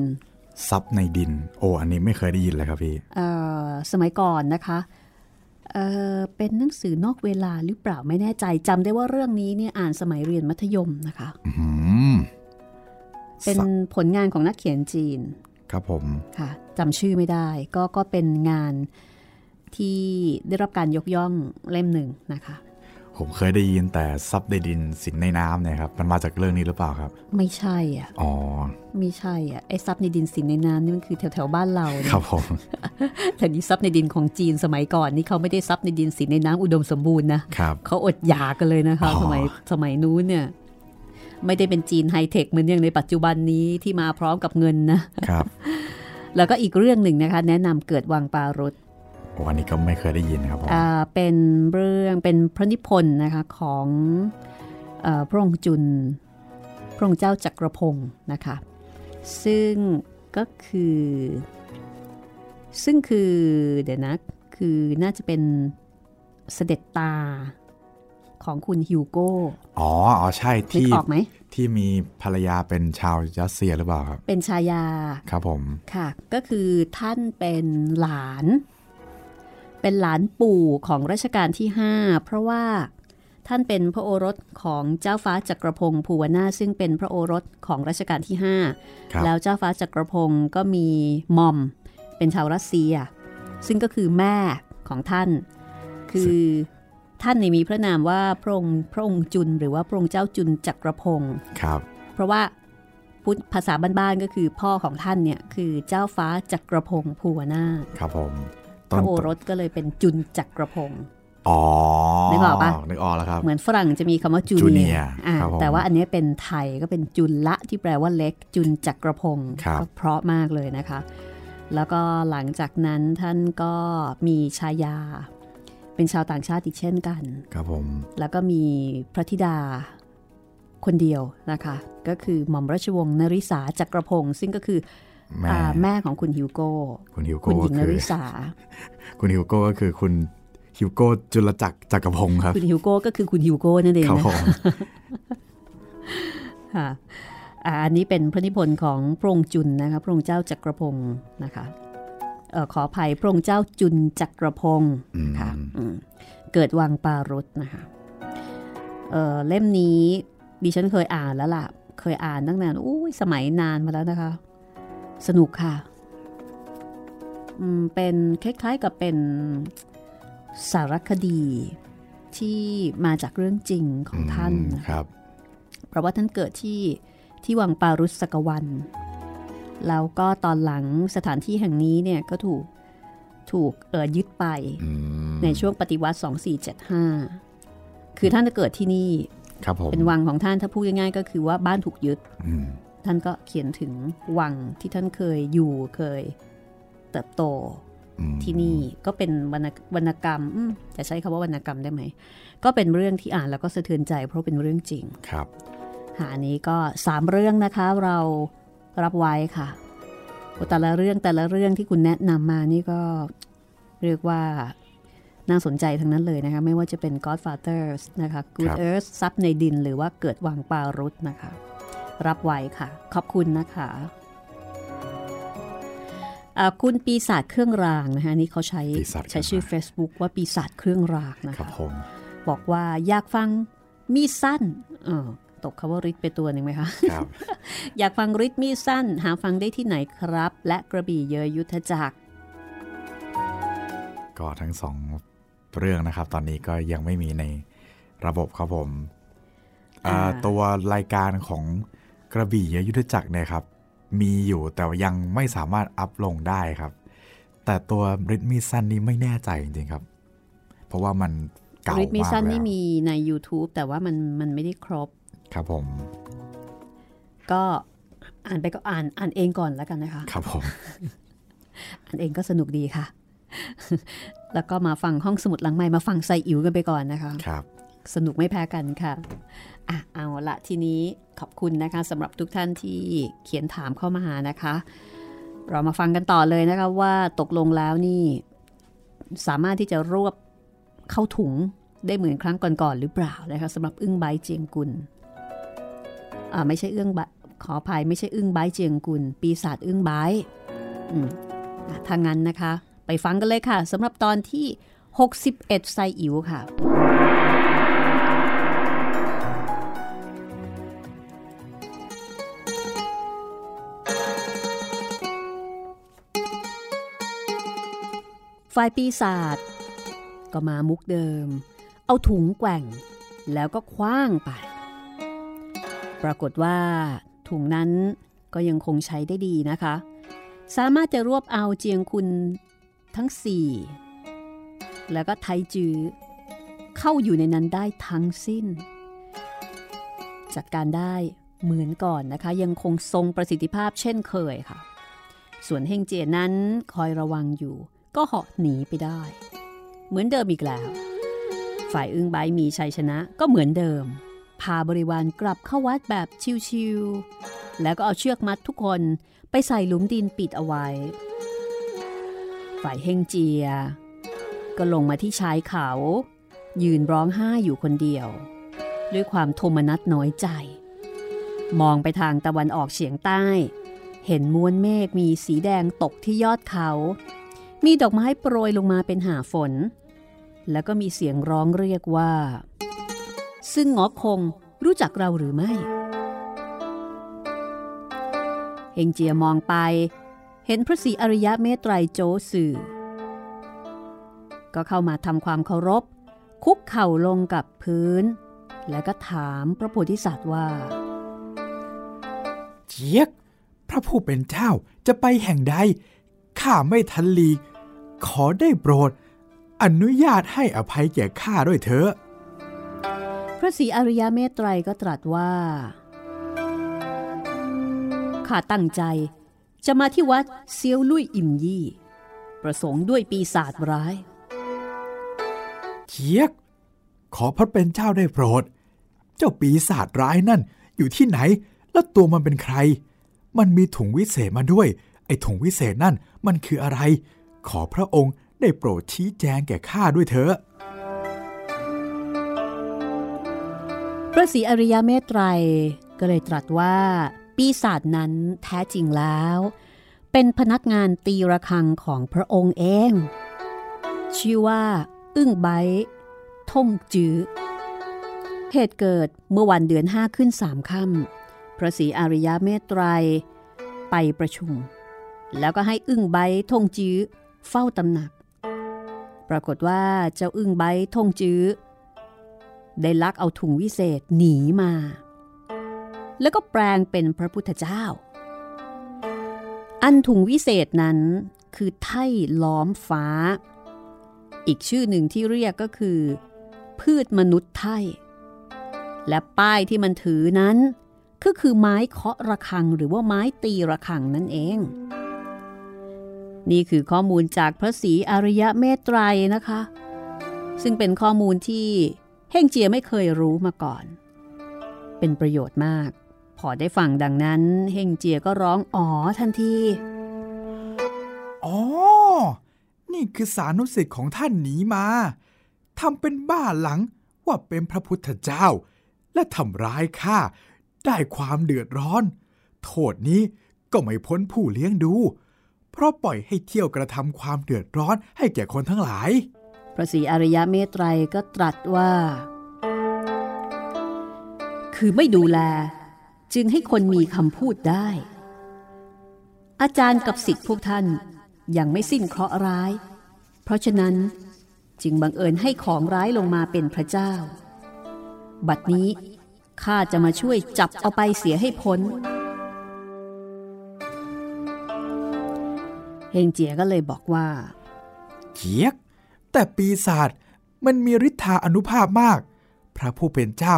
ซับในดิน โอ้ อันนี้ไม่เคยได้ยินเลยครับพี่เอ่อสมัยก่อนนะคะ เอ่อเป็นหนังสือนอกเวลาหรือเปล่าไม่แน่ใจจำได้ว่าเรื่องนี้เนี่ยอ่านสมัยเรียนมัธยมนะคะอื้อหือเป็นผลงานของนักเขียนจีน ครับผมค่ะจำชื่อไม่ได้ ก็ก็เป็นงานที่ได้รับการยกย่องเล่มหนึ่งนะคะ ผมเคยได้ยินแต่ซับในดินสินในน้ำเนี่ยครับมันมาจากเรื่องนี้หรือเปล่าครับ ไม่ใช่อะอ๋อไม่ใช่อะไอ้ซับในดินสินในน้ำนี่มันคือแถวแถวๆบ้านเราคเนี่ยรับผมแต่นี่ซับในดินของจีนสมัยก่อนนี่เขาไม่ได้ซับในดินสินในน้ำอุดมสมบูรณ์นะครับเขาอดอยากกันเลยนะคะอ๋อสมัยสมัยนู้นเนี่ยไม่ได้เป็นจีนไฮเทคเหมือนอย่างในปัจจุบันนี้ที่มาพร้อมกับเงินนะครับ แล้วก็อีกเรื่องหนึ่งนะคะ แนะนำเกิดวังปารุษ โอ้อันนี้ก็ไม่เคยได้ยินครับผมอ่าเป็นเรื่องเป็นพระนิพนธ์นะคะของเออพระองค์จุนพระองค์เจ้าจักรพงศ์นะคะซึ่งก็คือ ซึ่งคือเดี๋ยวนะคือน่าจะเป็นเสด็จตาของคุณฮิวโก้ อ๋อ อ๋อ ใช่นึกที่ออกไหม ที่มีภรรยาเป็นชาวรัสเซียหรือเปล่าครับ เป็นชายา ครับผม ค่ะ ก็คือท่านเป็นหลาน เป็นหลานปู่ของรัชกาลที่ 5 เพราะว่าท่านเป็นพระโอรสของเจ้าฟ้าจักรพงศ์ภูวนาถซึ่งเป็นพระโอรสของรัชกาลที่ครับ5แล้วเจ้าฟ้าจักรพงศ์ก็มีมอม เป็นชาวรัสเซีย ซึ่งก็คือแม่ของท่าน คือท่านเนี่ยมีพระนามว่าพระองค์พระองค์จุนหรือว่าพระองค์เจ้าจุนจักรพงศ์ครับ เพราะว่าพุทธภาษาบ้านๆก็คือพ่อของท่านเนี่ยคือเจ้าฟ้าจักรพงศ์ภูวนาถครับผม พระโอรสก็เลยเป็นจุนจักรพงศ์อ๋อนึกออกปะนึกออกแล้วครับ เหมือนฝรั่งจะมีคำว่าจู Junior เนียอ่าครับผมแต่ว่าอันนี้เป็นไทยก็เป็นจุนละที่แปลว่าเล็ก จุนจักรพงศ์ครับก็เพราะมากเลยนะคะ แล้วก็หลังจากนั้นท่านก็มีชายา เป็นชาวต่างชาติอีกเช่นกัน ครับผม แล้วก็มีพระธิดาคนเดียวนะคะ ก็คือหม่อมราชวงศ์นริษาจักรพงศ์ซึ่งก็คือ แม่อ่าแม่ของคุณฮิวโก้คุณฮิวโก้คุณหญิงนริศราคุณฮิวโก้ก็คือคุณฮิวโก้จุลจักรจักรพงษ์ครับ คุณฮิวโก้ก็คือคุณฮิวโก้นั่นเองครับนะผมค่ะอ่าอันนี้เป็นพระนิพนธ์ของพระองค์จุลนะคะพระองค์เจ้าจักรพงษ์นะคะเออขออภัยพระองค์เจ้าจุลจักรพงษ์อืมค่ะอืมเกิดวังปารุสก์นะคะเออเล่มนี้ดิฉันเคยอ่านแล้วล่ะ เคยอ่านตั้งนานอุ้ยสมัยนานมาแล้วนะคะ สนุกค่ะอืมเป็นคล้ายๆกับเป็นสารคดีที่มาจากเรื่องจริงของท่านนะครับ เพราะว่าท่านเกิดที่ที่วังปารุสกวัน แล้วก็ตอนหลังสถานที่แห่งนี้เนี่ยก็ถูกถูกเอ่อยึดไปอืมในช่วงปฏิวัติ 2475 คือท่านจะเกิดที่นี่ครับผมเป็นวังของท่านถ้าพูดง่ายๆก็คือว่าบ้านถูกยึดอืม ท่านก็เขียนถึงวังที่ท่านเคยอยู่เคยเติบโตอืมที่นี่ก็เป็นวรรณวรรณกรรมอืมจะใช้คำว่าวรรณกรรมได้ไหม ก็เป็นเรื่องที่อ่านแล้วก็สะเทือนใจ เพราะเป็นเรื่องจริงครับหานี้ก็สามเรื่องนะคะเรารับไว้ค่ะโอ้แต่ละเรื่องแต่ละเรื่องที่คุณแนะนำมานี่ก็เรียกว่าน่าสนใจทั้งนั้นเลยนะคะ ไม่ว่าจะเป็น Godfathers นะคะ Good ครับ Earth ซับในดิน หรือว่าเกิดวังปารุษนะคะ รับไว้ค่ะ ขอบคุณนะคะอ่าคุณปีศาจเครื่องรางนะคะนี่เขาใช้ปีศาจเครื่องรางใช้ชื่อ Facebook ว่าปีศาจเครื่องรางนะครัคะบผมบอกว่าอยากฟังมีดสั้นเออตกคำว่าริดไปตัวหนึ่งไหมคะครับ อยากฟังริดมีดสั้น หาฟังได้ที่ไหนครับ และกระบี่เยอยุทธจักร ก็ทั้งสองเรื่องนะครับ ตอนนี้ก็ยังไม่มีในระบบครับผมอ่าตัวรายการของ กระบี่ยุทธจักรเนี่ยครับ มีอยู่แต่ว่ายังไม่สามารถอัพลงได้ครับ แต่ตัวริทมิสันนี่ไม่แน่ใจจริงๆครับ เพราะว่ามันเก่าริทมิมากสันแล้นี่วมีใน YouTube แต่ว่ามันมันไม่ได้ครบ ครับผม ก็อ่านไปก็อ่านอ่านเองก่อนแล้วกันนะคะ ครับผม อ่านเองก็สนุกดีค่ะ แล้วก็มาฟังห้องสมุดหลังใหม่มาฟังไซอิ๋วกันไปก่อนนะคะ ครับ สนุกไม่แพ้กันค่ะ อะเอาละทีนี้ขอบคุณนะคะสำหรับทุกท่านที่เขียนถามเข้ามาหานะคะ เรามาฟังกันต่อเลยนะคะว่าตกลงแล้วนี่ สามารถที่จะรวบเข้าถุงได้เหมือนครั้งก่อนๆหรือเปล่านะคะสำหรับอึ้งไบเจียงกุลอ่าไม่ใช่อื้งบขออภัยไม่ใช่อึ้งไบเจียงกุลปีศาจอึ้งไบอืมถ้างั้นนะคะ ไปฟังกันเลยค่ะสำหรับตอนที่ 61ไซอิ๋วค่ะ ฝ่ายปีศาจก็มามุกเดิม เอาถุงแกว่ง แล้วก็คว้างไป ปรากฏว่า ถุงนั้นก็ยังคงใช้ได้ดีนะคะ สามารถจะรวบเอาเจียงคุณทั้งสี่แล้วก็ไทจือเข้าอยู่ในนั้นได้ทั้งสิ้น จัดการได้เหมือนก่อนนะคะ ยังคงทรงประสิทธิภาพเช่นเคยค่ะ ส่วนเฮงเจียนั้นคอยระวังอยู่ ก็เหาะหนีไปได้ เหมือนเดิมอีกแล้ว ฝ่ายอึ้งใบมีชัยชนะก็เหมือนเดิม พาบริวารกลับเข้าวัดแบบชิวๆแล้วก็เอาเชือกมัดทุกคนไปใส่หลุมดินปิดเอาไว้ ฝ่ายเฮงเจีย ก็ลงมาที่ชายเขา ยืนร้องไห้อยู่คนเดียว ด้วยความโทมนัสน้อยใจ มองไปทางตะวันออกเฉียงใต้ เห็นมวลเมฆมีสีแดงตกที่ยอดเขา มีดอกไม้โปรยลงมาเป็นหาฝน แล้วก็มีเสียงร้องเรียกว่า ซึ่งงอคงรู้จักเราหรือไม่ เฮงเจียมองไป เห็นพระศรีอริยะเมตไตรโจสื่อ ก็เข้ามาทำความเคารพ คุกเข่าลงกับพื้น แล้วก็ถามพระโพธิสัตว์ว่า เจียก พระผู้เป็นเจ้าจะไปแห่งใดข้าไม่ทันหลีก ขอได้โปรด อนุญาตให้อภัยแก่ข้าด้วยเถอะ พระศรีอริยเมตไตรก็ตรัสว่า ข้าตั้งใจจะมาที่วัดเซียวลุยอิมยี่ ประสงค์ด้วยปีศาจร้ายเจียก ขอพระเป็นเจ้าได้โปรด เจ้าปีศาจร้ายนั่น อยู่ที่ไหน แล้วตัวมันเป็นใคร มันมีถุงวิเศษมาด้วย ไอ้ถุงวิเศษนั่นมันคืออะไร ขอพระองค์ได้โปรดชี้แจงแก่ข้าด้วยเถอะพระศรีอริยเมตไตรก็เลยตรัสว่า ปีศาจนั้นแท้จริงแล้ว เป็นพนักงานตีระฆังของพระองค์เอง ชื่อว่า อึ้งไบท่งจื้อเหตุเกิดเมื่อวันเดือนห้าขึ้นสามค่ำพระศรีอริยเมตไตรไปประชุม แล้วก็ให้อึ้งไบท่งจื้อ เฝ้าตำหนัก ปรากฏว่าเจ้าอึ้งไบทงจื้อ ได้ลักเอาถุงวิเศษหนีมา แล้วก็แปลงเป็นพระพุทธเจ้า อันถุงวิเศษนั้นคือไถ่ล้อมฟ้า อีกชื่อหนึ่งที่เรียกก็คือ พืชมนุษย์ไถ่และป้ายที่มันถือนั้นก็คือไม้เคาะระฆังหรือว่าไม้ตีระฆังนั่นเอง นี่คือข้อมูลจากพระศรีอริยเมตไตรนะคะ ซึ่งเป็นข้อมูลที่เฮงเจียไม่เคยรู้มาก่อน เป็นประโยชน์มาก พอได้ฟังดังนั้น เฮงเจียก็ร้องอ๋อทันที อ๋อ นี่คือสานุสิทธิ์ของท่านหนีมาทำเป็นบ้าหลังว่าเป็นพระพุทธเจ้า และทำร้ายข้าได้ความเดือดร้อน โทษนี้ก็ไม่พ้นผู้เลี้ยงดู เพราะปล่อยให้เที่ยวกระทำความเดือดร้อนให้แก่คนทั้งหลาย พระศรีอริยเมตไตรก็ตรัสว่า คือไม่ดูแล จึงให้คนมีคำพูดได้ อาจารย์กับสิทธิพวกท่านยังไม่สิ้นเคราะห์ร้าย เพราะฉะนั้นจึงบังเอิญให้ของร้ายลงมาเป็นพระเจ้า บัดนี้ข้าจะมาช่วยจับเอาไปเสียให้พ้น เฮงเจียก็เลยบอกว่าเจียก แต่ปีศาจมันมีฤทธาอนุภาพมาก พระผู้เป็นเจ้า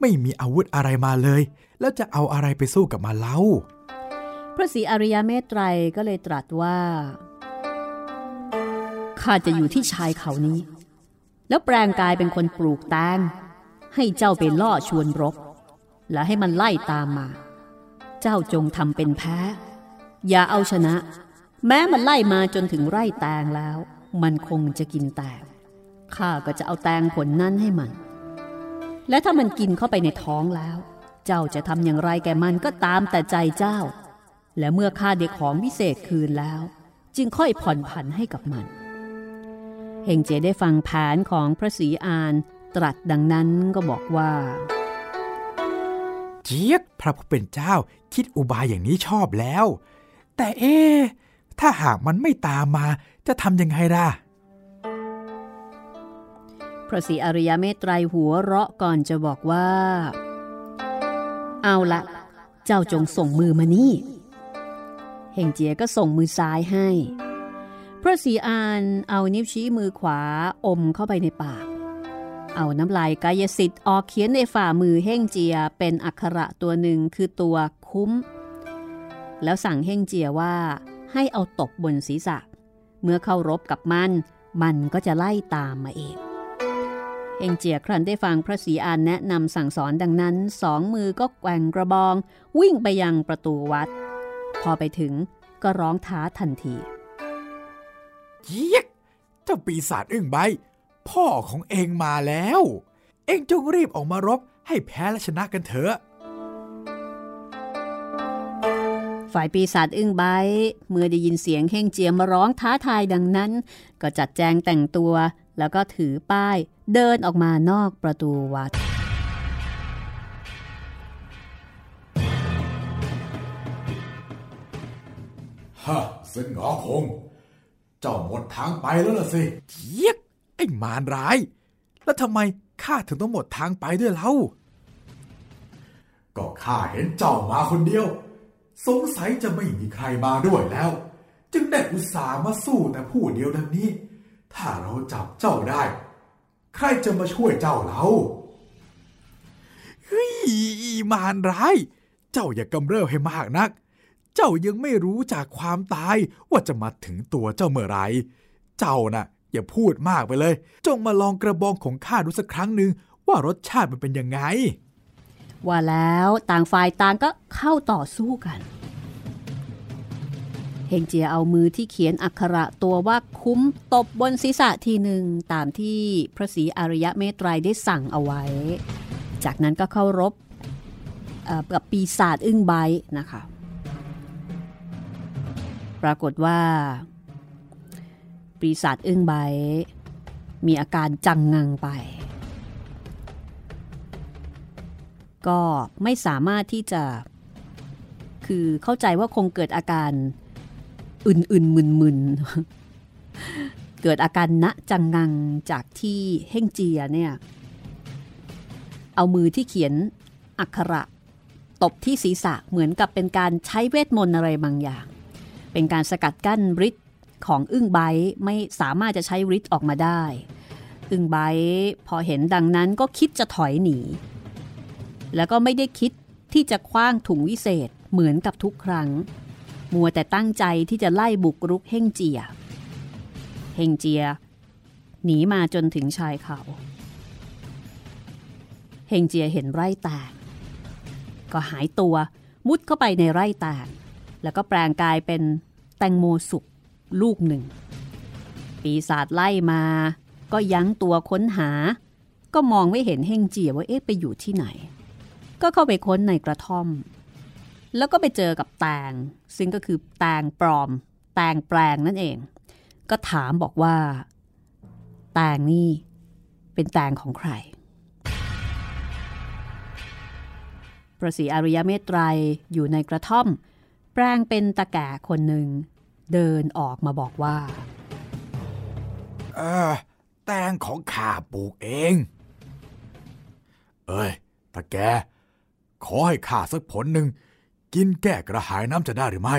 ไม่มีอาวุธอะไรมาเลย แล้วจะเอาอะไรไปสู้กับมันเล่า พระศรีอริยเมตไตรก็เลยตรัสว่าข้าจะอยู่ที่ชายเขานี้ แล้วแปลงกายเป็นคนปลูกแตงให้เจ้าไปล่อชวนรบ และให้มันไล่ตามมา เจ้าจงทำเป็นแพ้ อย่าเอาชนะ แม้มันไล่มาจนถึงไร่แตงแล้ว มันคงจะกินแตงข้าก็จะเอาแตงผลนั้นให้มัน และถ้ามันกินเข้าไปในท้องแล้ว เจ้าจะทำอย่างไรแกมันก็ตามแต่ใจเจ้า และเมื่อข้าเด็กของวิเศษคืนแล้ว จึงค่อยผ่อนผันให้กับมันเฮงเจได้ฟังแผนของพระศรีอานตรัสดังนั้นก็บอกว่า เจี๊ยกพระผู้เป็นเจ้าคิดอุบายอย่างนี้ชอบแล้ว แต่เอะ ถ้าหากมันไม่ตามมาจะทำยังไงล่ะ พระศรีอริยเมตไตรหัวเราะก่อนจะบอกว่า เอาละ เจ้าจงส่งมือมานี่ เฮงเจียก็ส่งมือซ้ายให้ พระศรีอานเอานิ้วชี้มือขวาอมเข้าไปในปาก เอาน้ำลายกายสิทธิ์ออกเขียนในฝ่ามือเฮงเจียเป็นอักขระตัวหนึ่งคือตัวคุ้ม แล้วสั่งเฮงเจียว่า ให้เอาตบบนศีรษะ เมื่อเข้ารบกับมัน มันก็จะไล่ตามมาเองเฮงเจียครันได้ฟังพระศรีอานแนะนำสั่งสอนดังนั้นสองมือก็แกว่งกระบอง วิ่งไปยังประตูวัด พอไปถึงก็ร้องท้าทันทีเจี๊ยกเจ้าปีศาจอึ้งใบ พ่อของเองมาแล้ว เองจงรีบออกมารบให้แพ้และชนะกันเถอะ ฝ่ายปีศาจอึ้งใบเมื่อได้ยินเสียงเฮงเจียมาร้องท้าทายดังนั้น ก็จัดแจงแต่งตัว แล้วก็ถือป้ายเดินออกมานอกประตูวัด ฮะสิงหอคง เจ้าหมดทางไปแล้วล่ะสิเจี๊ยกไอ้มารร้าย แล้วทำไมข้าถึงต้องหมดทางไปด้วยเล่าก็ข้าเห็นเจ้ามาคนเดียว สงสัยจะไม่มีใครมาด้วยแล้ว จึงได้อุตส่าห์มาสู้แต่ผู้เดียวดังนี้ ถ้าเราจับเจ้าได้ ใครจะมาช่วยเจ้าเราเฮ้ยมารร้าย เจ้าอย่ากำเริบให้มากนัก เจ้ายังไม่รู้จากความตายว่าจะมาถึงตัวเจ้าเมื่อไร เจ้าน่ะ อย่าพูดมากไปเลย จงมาลองกระบองของข้าดูสักครั้งหนึ่งว่ารสชาติมันเป็นยังไง ว่าแล้วต่างฝ่ายต่างก็เข้าต่อสู้กัน เฮงเจียเอามือที่เขียนอักขระตัวว่าคุ้มตบบนศีรษะทีหนึ่งตามที่พระศรีอริยะเมตไตรได้สั่งเอาไว้ จากนั้นก็เข้ารบกับปีศาจอึ้งไบนะคะ ปรากฏว่า ปีศาจอึ้งไบมีอาการจังงังไป ก็ไม่สามารถที่จะ คือเข้าใจว่าคงเกิดอาการอื่นๆมึนๆ เกิดอาการณจังงังจากที่เฮ่งเจียเนี่ย เอามือที่เขียนอักขระตบที่ศีรษะเหมือนกับเป็นการใช้เวทมนต์อะไรบางอย่าง เป็นการสกัดกั้นฤทธิ์ของอึ้งไบไม่สามารถจะใช้ฤทธิ์ออกมาได้ อึ้งไบพอเห็นดังนั้นก็คิดจะถอยหนี แล้วก็ไม่ได้คิดที่จะคว้างถุงวิเศษเหมือนกับทุกครั้ง มัวแต่ตั้งใจที่จะไล่บุกรุกเฮงเจีย เฮงเจีย หนีมาจนถึงชายเขา เฮงเจียเห็นไร่แตกก็หายตัวมุดเข้าไปในไร่แตกแล้วก็แปลงกายเป็นแตงโมสุกลูกหนึ่ง ปีศาจไล่มา ก็ยั้งตัวค้นหา ก็มองไม่เห็นเฮงเจียว่าเอ๊ะไปอยู่ที่ไหน ก็เข้าไปค้นในกระท่อม แล้วก็ไปเจอกับแตง ซึ่งก็คือแตงปลอม แตงแปลงนั่นเอง ก็ถามบอกว่า แตงนี่เป็นแตงของใครพระศรีอริยเมตไตรยอยู่ในกระท่อม แปลงเป็นตาแก่คนหนึ่ง เดินออกมาบอกว่า เออแตงของข้าปลูกเอง เอ้ยตาแก ขอให้ข้าสักผลหนึ่ง กินแก้กระหายน้ำจะได้หรือไม่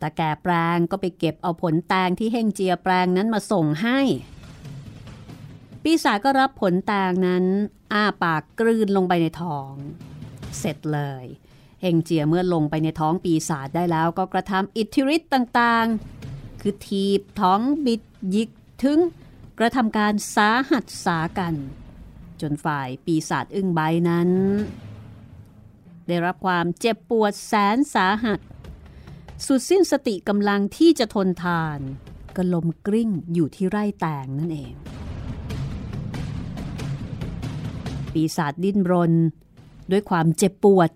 ตาแก่แปลงก็ไปเก็บเอาผลแตงที่เฮงเจียแปลงนั้นมาส่งให้ ปีศาจก็รับผลแตงนั้น อ้าปากกลืนลงไปในท้อง เสร็จเลยเฮงเจียเมื่อลงไปในท้องปีศาจได้แล้วก็กระทำอิทธิฤทธิ์ต่างๆ คือทีบท้องบิดยิกถึง กระทำการสาหัสสากัน จนฝ่ายปีศาจอึ้งใบนั้น ได้รับความเจ็บปวดแสนสาหัส สุดสิ้นสติกำลังที่จะทนทานก็ลมกลิ้งอยู่ที่ไร่แตงนั่นเอง ปีศาจดิ้นรน ด้วยความเจ็บปวด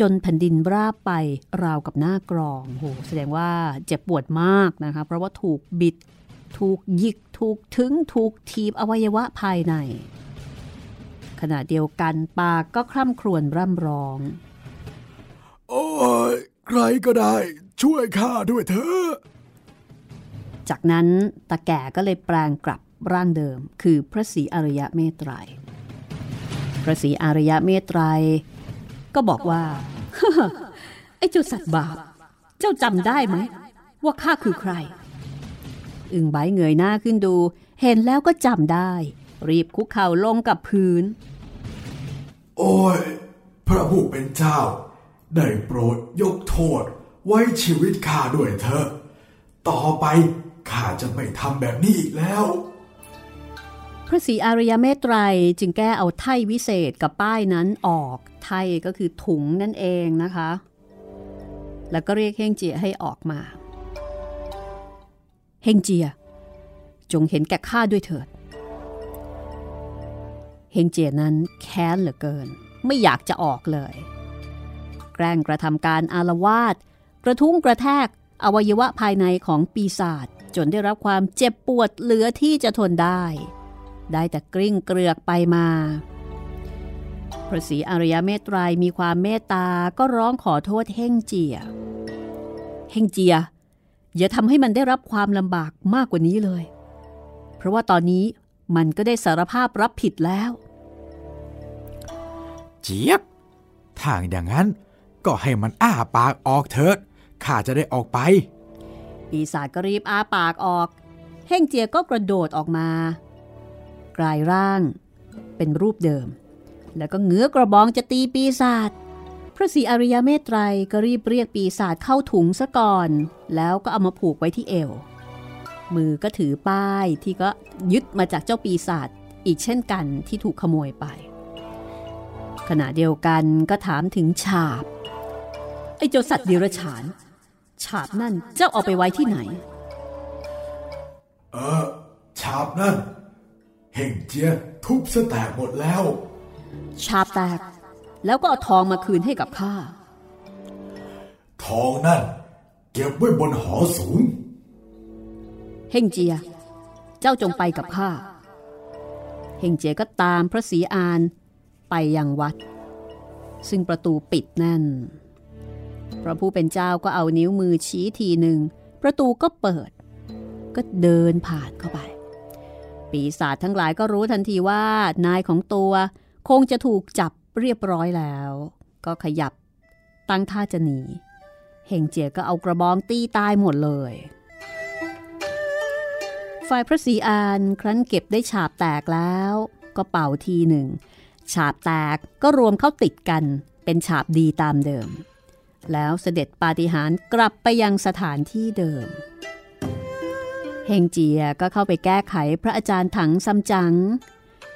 จนแผ่นดินราบไปราวกับหน้ากรองโหแสดงว่าเจ็บปวดมากนะคะ เพราะว่าถูกบิด ถูกยิก ถูกถึง ถูกทีบอวัยวะภายใน ขณะเดียวกันปากก็คร่ำครวญร่ำร้อง โอ้ยใครก็ได้ ช่วยข้าด้วยเถอะ จากนั้นตาแก่ก็เลยแปลงกลับร่างเดิม คือพระศรีอริยะเมตไตรพระศรีอริยะเมตไตรก็บอกว่าไอ้เจ้าสัตว์บาป เจ้าจำได้ไหม ว่าข้าคือใคร อึ่งใบเงยหน้าขึ้นดู เห็นแล้วก็จำได้ รีบคุกเข่าลงกับพื้น โอ้ย พระผู้เป็นเจ้า ได้โปรดยกโทษไว้ชีวิตข้าด้วยเถอะ ต่อไปข้าจะไม่ทำแบบนี้อีกแล้วพระศรีอริยเมตไตรจึงแก้เอาไถ่วิเศษกับป้ายนั้นออกไถ่ก็คือถุงนั่นเองนะคะ แล้วก็เรียกเฮงเจียให้ออกมา เฮงเจีย จงเห็นแก่ข้าด้วยเถิด เฮงเจียนั้นแค้นเหลือเกิน ไม่อยากจะออกเลย แกล้งกระทำการอารวาสกระทุ้งกระแทกอวัยวะภายในของปีศาจจนได้รับความเจ็บปวดเหลือที่จะทนได้ ได้แต่กลิ้งเกลือกไปมา พระศรีอริยเมตไตรมีความเมตตาก็ร้องขอโทษเฮงเจีย เฮงเจีย อย่าทำให้มันได้รับความลำบากมากกว่านี้เลย เพราะว่าตอนนี้มันก็ได้สารภาพรับผิดแล้ว เจี๊ยบทางอย่างนั้นก็ให้มันอ้าปากออกเถิดข้าจะได้ออกไป ปีศาจก็รีบอ้าปากออก เฮงเจียก็กระโดดออกมา กลายร่างเป็นรูปเดิม แล้วก็เงื้อกระบองจะตีปีศาจพระศรีอริยเมตไตรก็รีบเรียกปีศาจเข้าถุงซะก่อน แล้วก็เอามาผูกไว้ที่เอว มือก็ถือป้ายที่ก็ยึดมาจากเจ้าปีศาจอีกเช่นกันที่ถูกขโมยไป ขณะเดียวกันก็ถามถึงฉาบ ไอ้เจ้าสัตว์เดรัจฉาน ฉาบนั่นเจ้าเอาไปไว้ที่ไหน เออ ฉาบนั่นเห่งเจียทุบซะแตกหมดแล้ว ฉาบแตก แล้วก็เอาทองมาคืนให้กับข้า ทองนั่น เก็บไว้บนหอสูง เฮงเจีย เจ้าจงไปกับข้า เฮงเจียก็ตามพระศรีอาน ไปยังวัด ซึ่งประตูปิดแน่น พระผู้เป็นเจ้าก็เอานิ้วมือชี้ทีหนึ่ง ประตูก็เปิด ก็เดินผ่านเข้าไป ปีศาจทั้งหลายก็รู้ทันทีว่านายของตัวคงจะถูกจับเรียบร้อยแล้ว ก็ขยับตั้งท่าจะหนีเฮงเจียก็เอากระบองตีตายหมดเลย ฝ่ายพระศรีอานครั้นเก็บได้ฉาบแตกแล้ว ก็เป่าทีหนึ่ง ฉาบแตกก็รวมเข้าติดกันเป็นฉาบดีตามเดิม แล้วเสด็จปาฏิหาริย์กลับไปยังสถานที่เดิม เฮงเจียก็เข้าไปแก้ไขพระอาจารย์ถังซัมจัง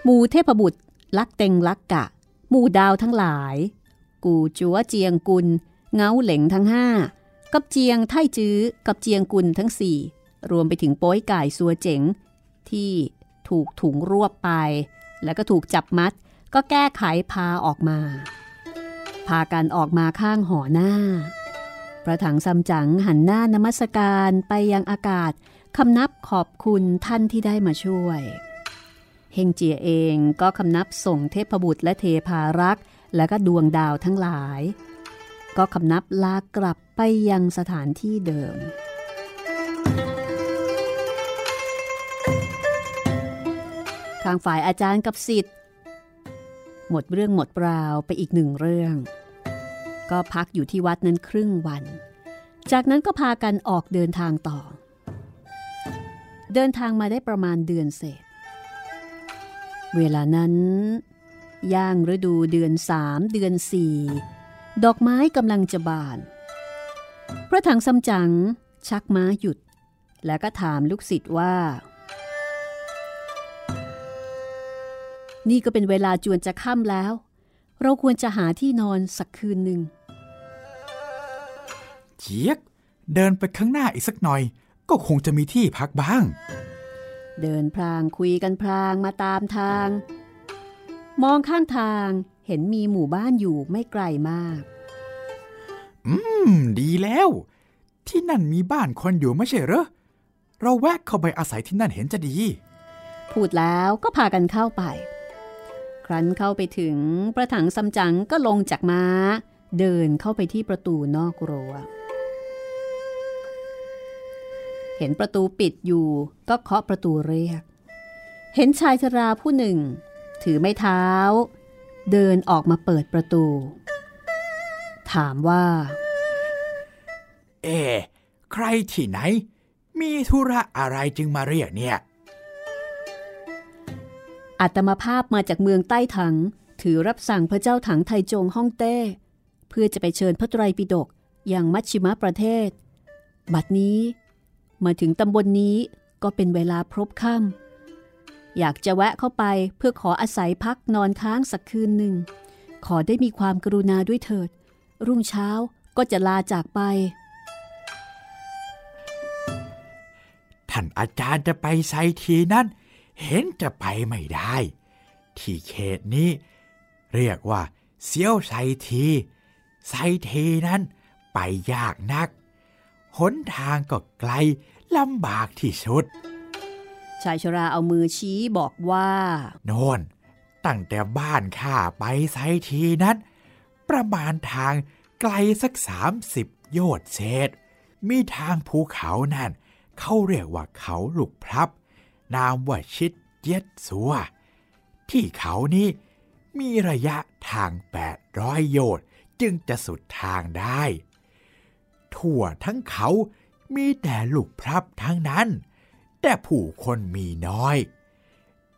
หมู่เทพบุตร ลักเต็งลักกะ หมู่ดาวทั้งหลาย กูจัวเจียงกุล เงาเหล่งทั้งห้ากับเจียงไทจื้อกับเจียงกุลทั้งสี่รวมไปถึงโป้ยก่ายซัวเจ๋ง ที่ถูกถุงรวบไป แล้วก็ถูกจับมัด ก็แก้ไขพาออกมา พากันออกมาข้างหอหน้า พระถังซัมจั๋งหันหน้านมัสการไปยังอากาศคำนับขอบคุณท่านที่ได้มาช่วย เฮงเจียเองก็คำนับส่งเทพบุตรและเทพารักษ์ และก็ดวงดาวทั้งหลาย ก็คำนับลากลับไปยังสถานที่เดิมทางฝ่ายอาจารย์กับสิทธิ์ หมดเรื่องหมดราวไปอีกหนึ่งเรื่อง ก็พักอยู่ที่วัดนั้นครึ่งวัน จากนั้นก็พากันออกเดินทางต่อ เดินทางมาได้ประมาณเดือนเศษ เวลานั้น ย่างฤดูเดือนสามเดือนสี่ดอกไม้กำลังจะบาน พระถังซัมจั๋งชักม้าหยุด แล้วก็ถามลูกศิษย์ว่า นี่ก็เป็นเวลาจวนจะค่ำแล้ว เราควรจะหาที่นอนสักคืนหนึ่งเจี๊ยกเดินไปข้างหน้าอีกสักหน่อย ก็คงจะมีที่พักบ้าง เดินพลางคุยกันพลางมาตามทาง มองข้างทางเห็นมีหมู่บ้านอยู่ไม่ไกลมาก อืม ดีแล้ว ที่นั่นมีบ้านคนอยู่ไม่ใช่เหรอ เราแวะเข้าไปอาศัยที่นั่นเห็นจะดี พูดแล้วก็พากันเข้าไป ครั้นเข้าไปถึงพระถังซัมจั๋งก็ลงจากม้า เดินเข้าไปที่ประตูนอกรัวเห็นประตูปิดอยู่ก็เคาะประตูเรียก เห็นชายชราผู้หนึ่ง ถือไม้เท้า เดินออกมาเปิดประตู ถามว่า เอ๊ใครที่ไหน มีธุระอะไรจึงมาเรียกเนี่ย อัตมาภาพมาจากเมืองใต้ถัง ถือรับสั่งพระเจ้าถังไทจงฮ่องเต้ เพื่อจะไปเชิญพระไตรปิฎกอย่างมัชชิมะประเทศ บัดนี้ มาถึงตำบลนนี้ก็เป็นเวลาพรบค่ำอยากจะแวะเข้าไปเพื่อขออาศัยพักนอนค้างสักคืนหนึ่ง ขอได้มีความกรุณาด้วยเถิด รุ่งเช้าก็จะลาจากไป ท่านอาจารย์จะไปไซทีนั้น เห็นจะไปไม่ได้ ที่เขตนี้ เรียกว่าเซียวไซทีไซทีนั้นไปยากนัก หนทางก็ไกลลำบากที่สุด ชายชราเอามือชี้บอกว่า โน่นตั้งแต่บ้านข้าไปไซทีนั้น ประมาณทางไกลสักสามสิบโยชน์เศษ มีทางภูเขานั่น เขาเรียกว่าเขาลูกพลับ นามว่าชิดเย็ดสัว ที่เขานี้มีระยะทาง 800 โยชน์จึงจะสุดทางได้ ทั่วทั้งเขามีแต่ลูกพลับทั้งนั้น แต่ผู้คนมีน้อย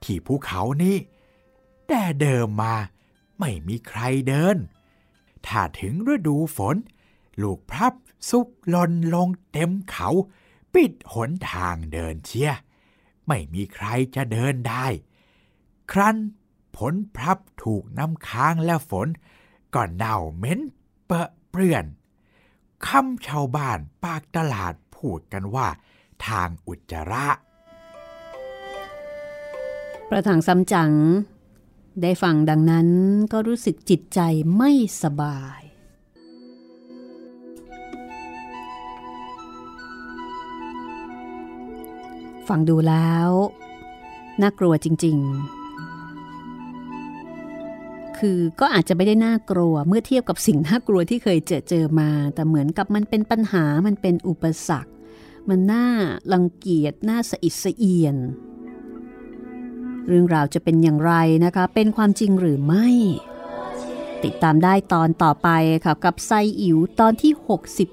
ที่ภูเขานี้ แต่เดิมมาไม่มีใครเดิน ถ้าถึงฤดูฝน ลูกพลับซุกหลนลงเต็มเขา ปิดหนทางเดินเชีย ไม่มีใครจะเดินได้ ครั้นผลพลับถูกน้ำค้างและฝน ก็เน่าเหม็นเปอะเปื้อนคำชาวบ้านปากตลาดพูดกันว่า ทางอุจจาระ ประถังซัมจั๋งได้ฟังดังนั้นก็รู้สึกจิตใจไม่สบาย ฟังดูแล้ว น่ากลัวจริง ๆ คือก็อาจจะไม่ได้น่ากลัวเมื่อเทียบกับสิ่งน่ากลัวที่เคยเจอเจอมา แต่เหมือนกับมันเป็นปัญหามันเป็นอุปสรรค มันน่ารังเกียจน่าสะอิดสะเอียน เรื่องราวจะเป็นอย่างไรนะคะ เป็นความจริงหรือไม่ ติดตามได้ตอนต่อไปค่ะกับไซอิ๋วตอนที่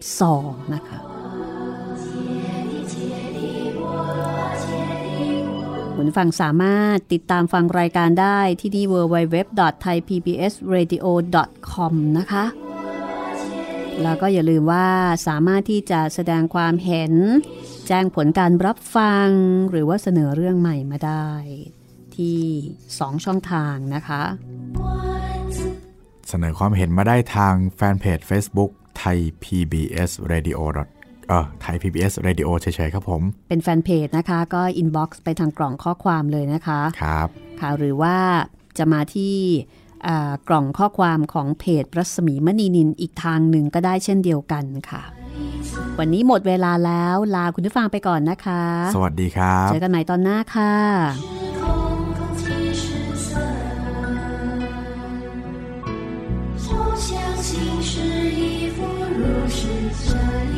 62 นะคะ คุณฟังสามารถติดตามฟังรายการได้ที่นี่ www.thaipbsradio.com นะคะ แล้วก็อย่าลืมว่าสามารถที่จะแสดงความเห็น แจ้งผลการรับฟัง หรือว่าเสนอเรื่องใหม่มาได้ ที่ 2 ช่องทางนะคะ เสนอความเห็นมาได้ทางแฟนเพจ Facebook ไทย PBS Radio เออไทย PBS Radio เฉยๆครับผม เป็นแฟนเพจนะคะ ก็อินบ็อกซ์ไปทางกล่องข้อความเลยนะคะ ครับ ค่ะหรือว่าจะมาที่อ่ากล่องข้อความของเพจรัศมีมณีนินอีกทางหนึ่งก็ได้เช่นเดียวกันค่ะ วันนี้หมดเวลาแล้วลาคุณผู้ฟังไปก่อนนะคะ สวัสดีครับ เจอกันใหม่ตอนหน้าค่ะ 就相信是一幅如是这